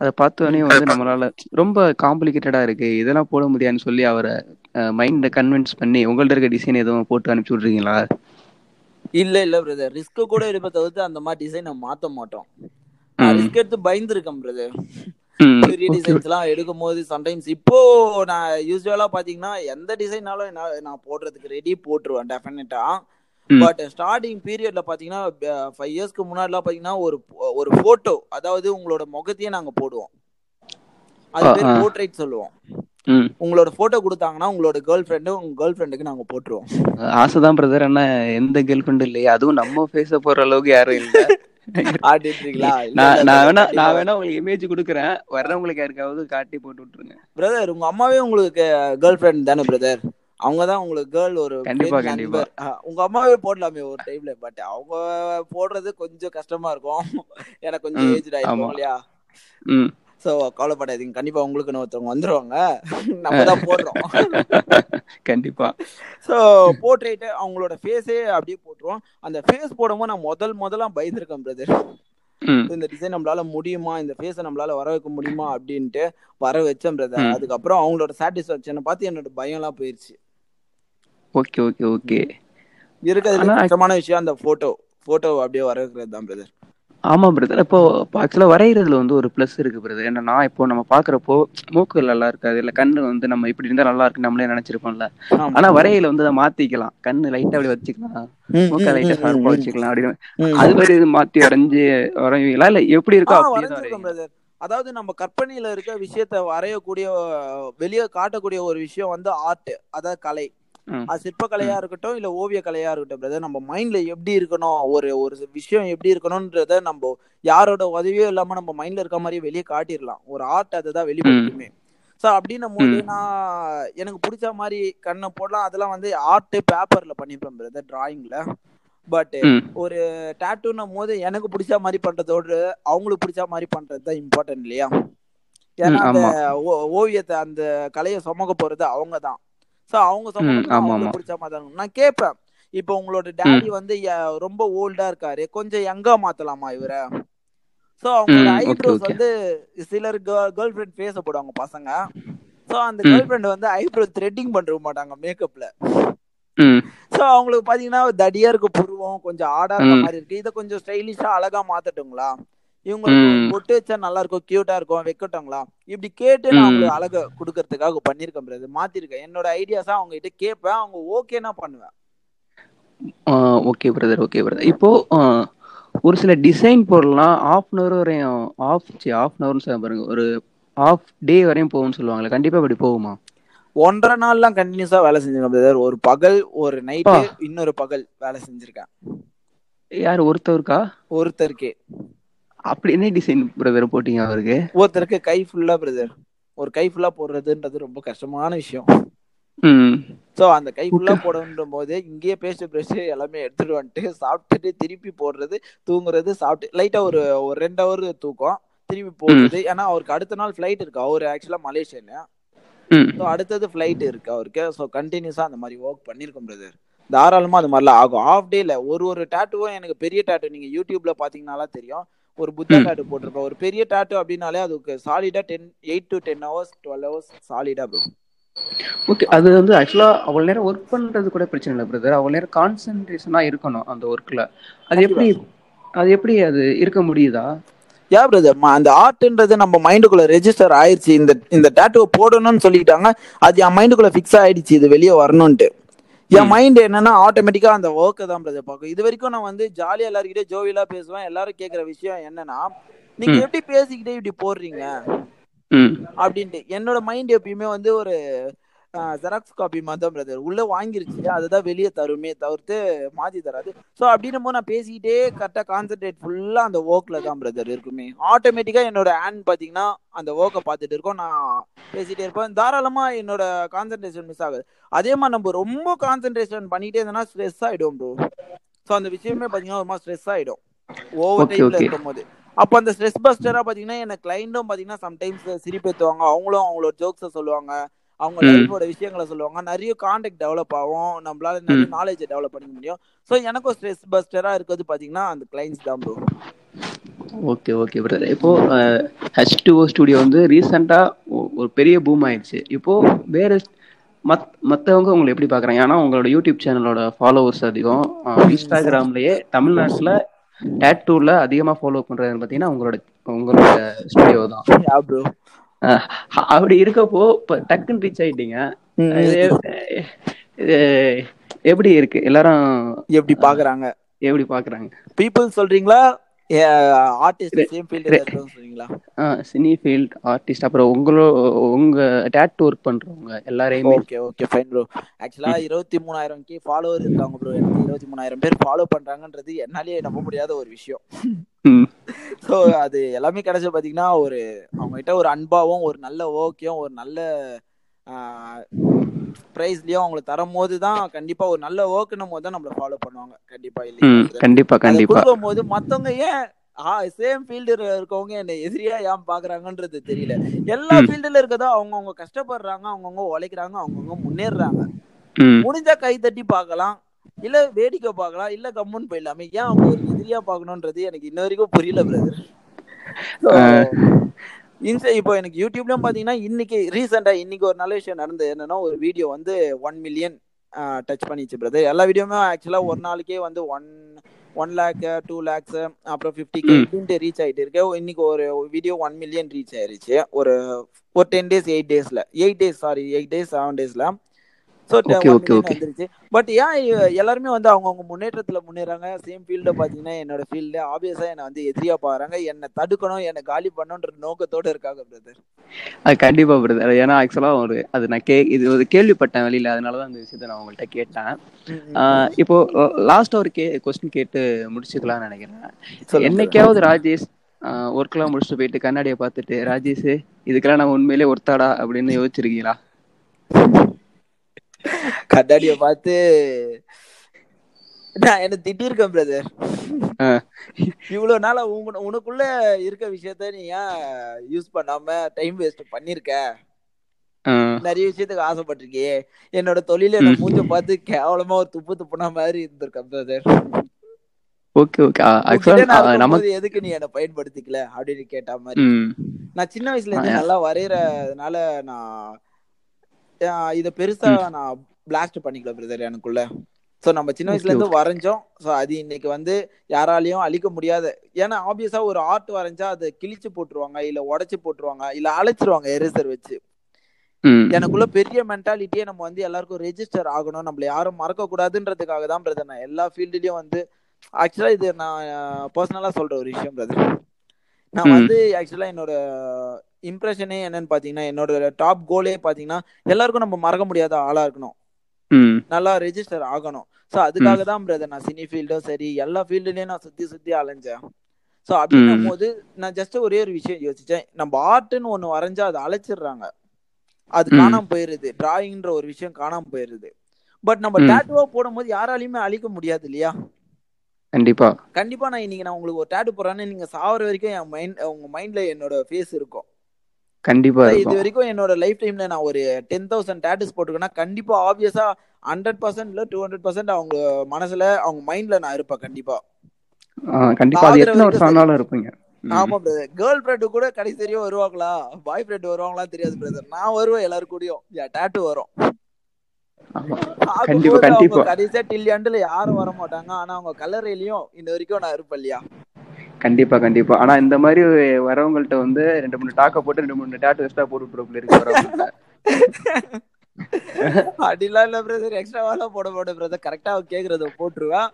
அதை பார்த்தோன்னே வந்து நம்மளால ரொம்ப காம்ப்ளிகேட்டடா இருக்கு. இதெல்லாம் போட முடியாதுன்னு சொல்லி அவரை மைண்ட கன்வின்ஸ் பண்ணி உங்கள்ட்ட இருக்க டிசைன் எதுவும் போட்டு அனுப்பிச்சு விட்றீங்களா இல்ல இல்ல பிரதர் ரிஸ்க் கூட எடுப்ப தவிர்த்து அந்த மாதிரி டிசைனை மாத்த மாட்டோம். ரிஸ்க் எடுத்து பயந்துருக்கேன் பிரதர் பெரிய okay. டிசைன்ஸ் எல்லாம் எடுக்கும் போது சம்டைம்ஸ் இப்போ நான் யூஸ்வலா பாத்தீங்கன்னா எந்த டிசைனாலும் நான் போடுறதுக்கு ரெடி போட்டுருவேன் டெஃபினட்டா. பட் ஸ்டார்டிங் பீரியட்ல பாத்தீங்கன்னா ஃபைவ் இயர்ஸ்க்கு முன்னாடிலாம் பாத்தீங்கன்னா ஒரு ஒரு போட்டோ அதாவது உங்களோட முகத்தையே நாங்க போடுவோம் அது பேர். போர்ட்ரேட் சொல்லுவோம் உங்களோட போட்டோ கொடுத்தாங்கன்னா உங்களோட கேர்ள் ஃப்ரெண்டு உங்க கேர்ள் ஃப்ரெண்டுக்கு நாங்க போட்டுருவோம். ஆசைதான் பிரதர் என்ன எந்த கேர்ள் ஃப்ரெண்ட் இல்லையே. அதுவும் நம்ம ஃபேஸ போற அளவுக்கு யாரும் இல்ல. நான் நான் வேணா நான் வேணா உங்களுக்கு இமேஜ் கொடுக்குறேன். வர்றவங்களுக்கு யாருக்காவது காட்டி போட்டு விட்டுருங்க. பிரதர் உங்க அம்மாவே உங்களுக்கு கேர்ள் ஃப்ரெண்ட் தானே பிரதர் அவங்க தான் உங்களுக்கு கேர்ள் ஒரு கண்டிப்பா, கண்டிப்பா. உங்க அம்மாவே போடலாமே ஒரு டைம்ல பட் அவங்க போடுறது கொஞ்சம் கஷ்டமா இருக்கும். எனக்கு கொஞ்சம் ஏஜ் ஆயிருக்கும். இல்லையா? சோ கவலைப்படாதீங்க. கண்டிப்பா உங்களுக்கு ஒருத்தவங்க வந்துருவாங்க. நம்ம தான் போடுறோம். கண்டிப்பா. சோ போர்ட்ரேட் அவங்களோட ஃபேஸே அப்படியே போட்டுருவோம். அந்த ஃபேஸ் போடும்போது நான் முதல் முதல்ல பயந்துருக்கேன் பிரதர் இந்த டிசைன் நம்மளால முடியுமா? இந்த ஃபேஸை நம்மளால வர வைக்க முடியுமா? அப்படின்ட்டு வர வச்சேன் பிரதர். அதுக்கப்புறம் அவங்களோட சாட்டிஸ்பாக்சனை பார்த்து என்னோட பயம்லாம் போயிருச்சு. Okay okay okay. இருக்கிறதுல கஷ்டமான விஷயம் அந்த போட்டோ போட்டோ அப்படியே வர வைக்கிறது தான் பிரதர் ஆமா பிரதர் இப்போ ஆக்சுவலா வரைகிறதுல வந்து ஒரு ப்ளஸ் இருக்கு பிரதர் ஏன்னா நான் இப்போ நம்ம பாக்குறப்போ மூக்கு நல்லா இருக்காது. இல்ல கண்ணு வந்து நம்ம இப்படி இருந்தா நல்லா இருக்கு நம்மளே நினைச்சிருப்போம்ல. ஆனா வரையில வந்து அதை மாத்திக்கலாம். கண்ணு லைட்டா அப்படி வச்சுக்கலாம். மூக்க லைட்டா ஷார்ப்பா வச்சுக்கலாம் அப்படின்னு. அது மாதிரி மாத்தி வரைஞ்சு வரைவீங்களா? இல்ல எப்படி இருக்கோ அப்படியே அதாவது நம்ம கற்பனையில இருக்க விஷயத்த வரையக்கூடிய வெளியே காட்டக்கூடிய ஒரு விஷயம் வந்து ஆர்ட் அதாவது கலை. அது சிற்பக்கலையா இருக்கட்டும் இல்ல ஓவிய கலையா இருக்கட்டும் பிரதர் நம்ம மைண்ட்ல எப்படி இருக்கணும்? ஒரு ஒரு விஷயம் எப்படி இருக்கணும்ன்றத நம்ம யாரோட உதவியும் இல்லாம நம்ம மைண்ட்ல இருக்க மாதிரியே வெளியே காட்டிடலாம் ஒரு ஆர்ட் அதுதான் வெளிப்படுத்துமே. ஸோ அப்படின்னும் போது. நான் எனக்கு பிடிச்ச மாதிரி கண்ணை போடலாம். அதெல்லாம் வந்து ஆர்ட் பேப்பர்ல பண்ணிப்பேன் பிரதர் டிராயிங்ல பட் ஒரு டேட்டூன்னும் போது எனக்கு பிடிச்ச மாதிரி பண்றதோடு அவங்களுக்கு பிடிச்ச மாதிரி பண்றது தான் இம்பார்ட்டன்ட் இல்லையா? ஏன்னா அந்த ஓவியத்தை அந்த கலையை சுமக்க போறது அவங்க தான். சோ அவங்க ம், சுமக்க ஆமா, அவங்களுக்கு ஆமா. பிடிச்ச மாதிரி நான் கேட்பேன் இப்போ உங்களோட டேடி வந்து ரொம்ப ஓல்டா இருக்காரு. கொஞ்சம் யங்கா மாத்தலாமா இவரை? சோ அவங்களோட ஐப்ரோஸ். வந்து சிலர் கேர்ள் ஃப்ரெண்ட் ஃபேஸ போடுவாங்க பசங்க. சோ அந்த. கேர்ள் ஃப்ரெண்ட் வந்து ஐப்ரோ த்ரெட்டிங் பண்ற மாட்டாங்க மேக்கப்ல சோ அவங்களுக்கு பாத்தீங்கன்னா தடியா இருக்க புருவம் கொஞ்சம் ஆடா இருக்க. மாதிரி இருக்கு. இத கொஞ்சம் ஸ்டைலிஷா அழகா மாத்தட்டுங்களா? இவங்களுக்கு. பொட்டு வச்சா நல்லா இருக்கும் கியூட்டா இருக்கும் வைக்கட்டுங்களா இப்படி கேட்டு நான். அவங்களுக்கு அழக கொடுக்கறதுக்காக பண்ணிருக்கேன் பிரதர் மாத்திருக்கேன். என்னோட ஐடியாஸா அவங்க கிட்ட கேட்பேன் அவங்க ஓகேனா பண்ணுவேன். ஓகே பிரதர் ஓகே பிரதர் இப்போ ஒரு சில டிசைன் போடலாம் ஆஃப் அன் ஹவர் வரையும் ஆஃப் சி ஆஃப் அன் ஹவர்னு சொல்ல பாருங்க. ஒரு ஆஃப் டே வரையும் போகும்னு சொல்லுவாங்களே கண்டிப்பா அப்படி போகுமா? ஒன்றரை நாள்லாம் கண்டினியூஸா வேலை செஞ்சிருக்கேன் பிரதர் ஒரு பகல் ஒரு நைட்டு பா. இன்னொரு பகல் வேலை செஞ்சிருக்கேன். யார் ஒருத்தருக்கா ஒருத்தருக்கு. அப்படி என்ன டிசைன் பிரதர் போட்டீங்க அவருக்கு? ஒருத்தருக்கு கை ஃபுல்லா பிரதர் ஒரு கை ஃபுல்லா போடுறதுன்றது ரொம்ப கஷ்டமான விஷயம். சோ அந்த கை ஃபுல்லா போடணுன்ற போது இங்கேயே பேஸ்ட் பிரஷ் எல்லாமே எடுத்துட்டு வந்துட்டு சாப்பிட்டுட்டு திருப்பி போடுறது தூங்குறது சாப்பிட்டு லைட்டா ஒரு ஒரு ரெண்டு ஹவர் தூக்கம் திருப்பி போடுறது. ஏன்னா அவருக்கு அடுத்த நாள் ஃபிளைட் இருக்கு. அவர் ஆக்சுவலா மலேசியன்னு ஸோ அடுத்தது ஃபிளைட் இருக்கு அவருக்கு. ஸோ கண்டினியூஸா அந்த மாதிரி ஒர்க் பண்ணிருக்கோம் பிரதர் தாராளமா அது மாதிரிலாம் ஆகும். ஆஃப் டேல ஒரு ஒரு டேட்டுவும் எனக்கு பெரிய டேட்டு நீங்க யூடியூப்ல பாத்தீங்கன்னாலாம் தெரியும். ஒரு புத்தா. டேட்டு போட்டிருப்பேன் ஒரு பெரிய டேட்டு அப்படின்னாலே அதுக்கு சாலிடா ten eight to ten hours twelve hours சாலிடா bro okay அது வந்து ஆக்சுவலா அவ்வளவு நேரம் ஒர்க் பண்றது கூட பிரச்சனை இல்லை பிரதர் அவ்வளவு நேரம் கான்சென்ட்ரேஷனா இருக்கணும் அந்த ஒர்க்ல அது எப்படி அது எப்படி அது இருக்க முடியுதா? யா பிரதர் அந்த ஆர்ட்ன்றது நம்ம மைண்டுக்குள்ள ரெஜிஸ்டர் ஆயிருச்சு. இந்த இந்த டேட்டுவை போடணும்னு சொல்லிட்டாங்க. அது என் மைண்டுக்குள்ள ஃபிக்ஸ் ஆயிடுச்சு. இது வெளியே வரணும்ட்டு என் மைண்ட் என்னன்னா ஆட்டோமேட்டிக்கா அந்த ஒர்க்கை தான் பிரதர் பார்க்கும். இது வரைக்கும் நான் வந்து ஜாலியா எல்லாருக்கிட்டே ஜோவியலா பேசுவேன். எல்லாரும் கேட்குற விஷயம் என்னன்னா நீங்க. எப்படி பேசிக்கிட்டே இப்படி போடுறீங்க? அப்படின்ட்டு. என்னோட மைண்ட் எப்பயுமே வந்து ஒரு ஜெராக்ஸ் காப்பி மாதிரி தான் பிரதர் உள்ள வாங்கிருச்சு. அதுதான் வெளியே தருமே தவிர்த்து மாத்தி தராது. ஸோ அப்படின்னும் போது நான் பேசிக்கிட்டே கரெக்டாக கான்சென்ட்ரேட் ஃபுல்லா அந்த ஒர்க்ல தான் பிரதர் இருக்குமே. ஆட்டோமேட்டிக்கா என்னோட ஹேண்ட் பாத்தீங்கன்னா அந்த ஒர்க்கை பார்த்துட்டு இருக்கோம். நான் பேசிட்டே இருப்பேன். தாராளமா என்னோட கான்சென்ட்ரேஷன் மிஸ் ஆகுது. அதே மாதிரி நம்ம ரொம்ப கான்சென்ட்ரேஷன் பண்ணிட்டே இருந்தோம்னா ஸ்ட்ரெஸ் ஆயிடும் ப்ரோ ஸோ அந்த விஷயமே பாத்தீங்கன்னா ஒரு மாதிரி ஸ்ட்ரெஸ் ஆயிடும். ஓவர் டைம்ல. இருக்கும் போது அப்போ அந்த ஸ்ட்ரெஸ் பஸ்டரா பாத்தீங்கன்னா எனக்கு கிளைண்டும் பாத்தீங்கன்னா சம்டைம்ஸ் சிரிப்பேத்துவாங்க அவங்களும் அவங்களோட ஜோக்ஸை சொல்லுவாங்க. அவங்க. லைஃபோட விஷயங்களை சொல்லுவாங்க. நிறைய கான்டாக்ட் டெவலப் ஆகும். நம்மளால நிறைய நாலேஜ் டெவலப் பண்ணிக்க முடியும். ஸோ எனக்கும் ஸ்ட்ரெஸ் பஸ்டரா இருக்கிறது பாத்தீங்கன்னா அந்த கிளைண்ட்ஸ் தான் ப்ரோ ஓகே ஓகே பிரதர் இப்போ ஹெச் டூ ஸ்டுடியோ வந்து ரீசெண்டா ஒரு பெரிய பூம் ஆயிடுச்சு. இப்போ வேற மத் மற்றவங்க உங்களை எப்படி பார்க்குறாங்க ஏன்னா உங்களோட யூடியூப் சேனலோட ஃபாலோவர்ஸ் அதிகம். இன்ஸ்டாகிராம்லயே தமிழ்நாட்டுல டேட்டூல அதிகமா ஃபாலோ பண்றது பார்த்தீங்கன்னா உங்களோட உங்களோட ஸ்டுடியோ தான். அப்படி இருக்கப்போ இப்போ டக்குன்னு ரீச் ஆயிட்டீங்க. எப்படி இருக்கு? எல்லாரும் எப்படி பாக்குறாங்க? எப்படி பாக்குறாங்க? பீப்புள் சொல்றீங்களா? ஆர்டிஸ்ட் சேம் சொல்றீங்களா? சினி ஃபீல்ட் ஆர்டிஸ்ட் அப்புறம் உங்களோ உங்க டேட் ஒர்க் பண்றவங்க எல்லாரையுமே. ஓகே ஓகே ஃபைன் ப்ரோ ஆக்சுவலா இருபத்தி மூணாயிரம் கே ஃபாலோவர் இருக்காங்க ப்ரோ எனக்கு இருபத்தி மூணாயிரம் பேர் ஃபாலோ பண்றாங்கன்றது என்னாலேயே நம்ப முடியாத ஒரு விஷயம். ஸோ அது எல்லாமே கிடைச்ச பாத்தீங்கன்னா ஒரு அவங்க கிட்ட ஒரு அன்பாவும் ஒரு நல்ல ஓகேயும் ஒரு நல்ல ப்ரைஸ்லயும் அவங்களுக்கு தரும் போது தான் கண்டிப்பா ஒரு நல்ல ஒர்க்குன்னும் போது தான் நம்மள ஃபாலோ பண்ணுவாங்க. கண்டிப்பா ம், இல்லையா கண்டிப்பா கண்டிப்பா. கொடுக்கும் போது மத்தவங்க ஏன் சேம் ஃபீல்டு இருக்கவங்க என்ன எதிரியா ஏன் பாக்குறாங்கன்றது தெரியல. எல்லா. ஃபீல்டுல இருக்கதோ அவங்கவுங்க கஷ்டப்படுறாங்க அவங்கவுங்க உழைக்கிறாங்க அவங்கவுங்க முன்னேறுறாங்க. ம், முடிஞ்சா கை தட்டி பார்க்கலாம். இல்ல வேடிக்கை பார்க்கலாம். இல்ல கம்முன்னு போயிடலாமே. ஏன் அவங்க ஒரு எதிரியா பார்க்கணும்ன்றது எனக்கு இன்ன வரைக்கும் புரியல பிரதர் இன்ஸ்டா இப்போ எனக்கு யூடியூப்லயும் பாத்தீங்கன்னா இன்னைக்கு ரீசெண்டா இன்னைக்கு ஒரு நல்ல விஷயம் நடந்தது. என்னன்னா ஒரு வீடியோ வந்து ஒன் மில்லியன் டச் பண்ணிச்சு பிரதர் எல்லா வீடியோமே ஆக்சுவலா ஒரு நாளைக்கே வந்து one one lakh two lakhs அப்புறம் ஃபிஃப்டி கே ம். இப்படின்ட்டு ரீச் ஆயிட்டு இருக்கு. இன்னைக்கு ஒரு வீடியோ ஒன் மில்லியன் ரீச் ஆயிருச்சு. ஒரு ஒரு டென் டேஸ் எயிட் டேஸ்ல eight days sorry eight days seven டேஸ்ல ஸோ. வந்துருச்சு. பட் ஏன் எல்லாருமே வந்து அவங்கவுங்க முன்னேற்றத்துல முன்னேறாங்க. சேம் ஃபீல்ட பாத்தீங்கன்னா என்னோட ஃபீல்டு ஆப்வியஸா என்னை வந்து எதிரியா பாக்குறாங்க. என்னை தடுக்கணும் என்னை காலி பண்ணணுன்ற நோக்கத்தோட இருக்காங்க பிரதர் அது கண்டிப்பா பிரதர் ஏன்னா ஆக்சுவலா ஒரு அது நான் கே இது ஒரு கேள்விப்பட்டேன் வெளியில. அதனாலதான் இந்த விஷயத்த நான் உங்கள்கிட்ட கேட்டேன். இப்போ லாஸ்ட் ஒரு கே கொஸ்டின் கேட்டு முடிச்சுக்கலாம்னு நினைக்கிறேன். என்னைக்காவது ராஜேஷ் ஒர்க்லாம் முடிச்சுட்டு போயிட்டு கண்ணாடியை பார்த்துட்டு ராஜேஷ் இதுக்கெல்லாம் நான் உண்மையிலே ஒருத்தாடா? அப்படின்னு யோசிச்சிருக்கீங்களா? கண்ணாடிய பார்த்து நான் என்ன திட்டிருக்கேன் பிரதர் இவ்வளவு நாளா உங்க உனக்குள்ள இருக்க விஷயத்த நீ ஏன் யூஸ் பண்ணாம டைம் வேஸ்ட் பண்ணிருக்க? நிறைய விஷயத்துக்கு ஆசைப்பட்டிருக்கியே. என்னோட தொழில என்ன மூஞ்ச பார்த்து கேவலமா ஒரு துப்பு துப்புன மாதிரி இருந்திருக்கேன் பிரதர் ஓகே ஓகே. இருக்கும்போது எதுக்கு நீ என்ன பயன்படுத்திக்கல அப்படின்னு கேட்ட மாதிரி. நான் சின்ன வயசுல இருந்து. நல்லா வரையறதுனால நான் இத பெருசா நான் பிளாஸ்ட் பண்ணிக்கல பிரதர் எனக்குள்ள. ஸோ நம்ம சின்ன வயசுல இருந்து வரைஞ்சோம். ஸோ அது இன்னைக்கு வந்து யாராலையும் அழிக்க முடியாத. ஏன்னா ஆப்வியஸா ஒரு ஆர்ட் வரைஞ்சா அதை கிழிச்சு போட்டுருவாங்க இல்ல உடைச்சு போட்டுருவாங்க இல்ல அழைச்சிருவாங்க எரேசர் வச்சு. எனக்குள்ள பெரிய மென்டாலிட்டியே நம்ம வந்து எல்லாருக்கும் ரெஜிஸ்டர் ஆகணும். நம்மள யாரும் மறக்க கூடாதுன்றதுக்காக தான் பிரதர் நான் எல்லா ஃபீல்டுலயும் வந்து ஆக்சுவலா இது நான் பர்சனலா சொல்ற ஒரு விஷயம் பிரதர் நான் வந்து ஆக்சுவலா என்னோட இம்ப்ரெஷனே என்னன்னு பாத்தீங்கன்னா என்னோட டாப் கோலே பாத்தீங்கன்னா எல்லாருக்கும் நம்ம மறக்க முடியாத ஆளா இருக்கணும். நல்லா ரெஜிஸ்டர் ஆகணும். ஸோ ம். அதுக்காக தான் பிரதர் நான் சினி ஃபீல்டும் சரி எல்லா ஃபீல்டுலயும் நான் சுத்தி சுத்தி அலைஞ்சேன். ஸோ அப்படின்னும் போது நான் ஜஸ்ட் ஒரே ஒரு விஷயம் யோசிச்சேன். நம்ம ஆர்ட்னு ஒண்ணு வரைஞ்சா அதை அழைச்சிடுறாங்க அது காணாம போயிருது. டிராயிங்ன்ற ஒரு விஷயம் காணாம போயிருது. பட் நம்ம ம். டேட்டுவா போடும்போது யாராலையுமே அழிக்க முடியாது இல்லையா? கண்டிப்பா. கண்டிப்பா நான் இன்னைக்கு நான் உங்களுக்கு ஒரு டேட்டு போடுறேன்னு நீங்க சாவர வரைக்கும் என் மைண்ட் உங்க மைண்ட்ல என்னோட ஃபேஸ் இருக்கும். கண்டிப்பா இது வரைக்கும் என்னோட லைஃப் டைம்ல நான் ஒரு டென் தௌசண்ட் டேட்டஸ் போட்டிருக்கேன்னா கண்டிப்பா ஆப்வியஸா ஹண்ட்ரட் பர்சன்ட் இல்ல டூ ஹண்ட்ரட் பர்சன்ட் அவங்க மனசுல அவங்க மைண்ட்ல நான் இருப்பேன் கண்டிப்பா. கண்டிப்பா. அது எத்தனை வருஷம் ஆனாலும் இருப்பீங்க? ஆமா பிரதர் கேர்ள் ஃப்ரெண்டு கூட கடைசி வரையும் வருவாங்களா? பாய் ஃப்ரெண்ட் வருவாங்களா தெரியாது பிரதர் நான் வருவேன் எல்லாரும் கூடயும். டேட்டு வரும். கண்டிப்பா கண்டிப்பா. கடைசியா டில் எண்டில் யாரும் வர மாட்டாங்க. ஆனா அவங்க கல்லறையிலயும் இந்த வரைக்கும் நான் இருப்பேன் இல்லையா? கண்டிப்பா கண்டிப்பா. ஆனா இந்த மாதிரி வரவங்கள்ட்ட வந்து ரெண்டு மூணு டாக்க போட்டு ரெண்டு மூணு டேட்டு எக்ஸ்ட்ரா போட்டு விட்டுருப்போம் இருக்கு அப்படிலாம் இல்ல பிரதர் எக்ஸ்ட்ராவெல்லாம் போட மாட்டேன் பிரதர் கரெக்டா கேக்குறத போட்டுருவேன்.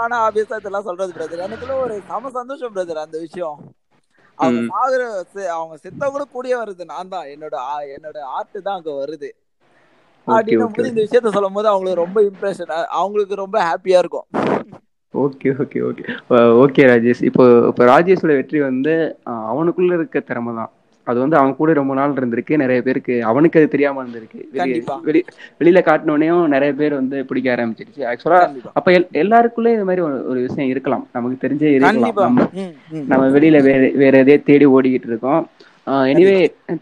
ஆனா ஆப்வியஸா இதெல்லாம் சொல்றது பிரதர் எனக்குள்ள ஒரு சம சந்தோஷம் பிரதர் அந்த விஷயம். அவங்க சாகுற அவங்க செத்த கூட கூடிய வருது. நான் தான். என்னோட என்னோட ஆர்ட் தான் அங்க வருது. அப்படின்னும் போது இந்த விஷயத்த சொல்லும் போது அவங்களுக்கு ரொம்ப இம்ப்ரெஷன் அவங்களுக்கு ரொம்ப ஹாப்பியா இருக்கும். Okay okay okay. Okay Rajesh. இப்போ இப்போ ராஜேஷோட வெற்றி வந்து அவனுக்குள்ள இருக்க திறமை தான். அது வந்து அவன் கூட ரொம்ப நாள் இருந்திருக்கு. நிறைய பேருக்கு அவனுக்கு அது தெரியாம இருந்திருக்கு. வெளி வெளியில காட்டினோடனையும் நிறைய பேர் வந்து பிடிக்க ஆரம்பிச்சிருச்சு. ஆக்சுவலா அப்ப எல் எல்லாருக்குள்ளே இது மாதிரி ஒரு விஷயம் இருக்கலாம். நமக்கு தெரிஞ்சே இருக்கலாம். கண்டிப்பா. நம்ம வெளியில வேற வேற எதையோ தேடி ஓடிக்கிட்டு இருக்கோம். Anyway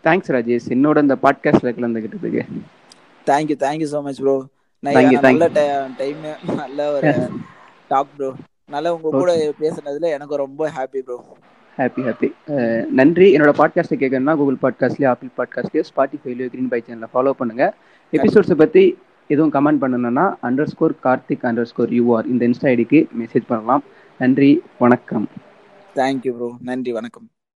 thanks Rajesh. என்னோட இந்த பாட்காஸ்ட்ல கலந்துக்கிட்டதுக்கு. Thank you thank you so much bro நல்ல டைம் நல்ல ஒரு டாக் ப்ரோ நல்ல உங்க கூட பேசுனதுல எனக்கு ரொம்ப ஹாப்பி ப்ரோ ஹாப்பி ஹாப்பி நன்றி. என்னோட பாட்காஸ்ட்டை கேட்கணும்னா கூகுள் பாட்காஸ்ட்லேயோ ஆப்பிள் பாட்காஸ்ட்லேயோ ஸ்பாட்டிஃபைலையோ க்ரீன் பை சேனலில் ஃபாலோ பண்ணுங்க. எபிசோட்ஸை பற்றி எதுவும் கமெண்ட் பண்ணணும்னா under score Karthik under score U R இந்த இன்ஸ்டா ஐடிக்கு மெசேஜ் பண்ணலாம். நன்றி வணக்கம். தேங்க்யூ ப்ரோ நன்றி வணக்கம்.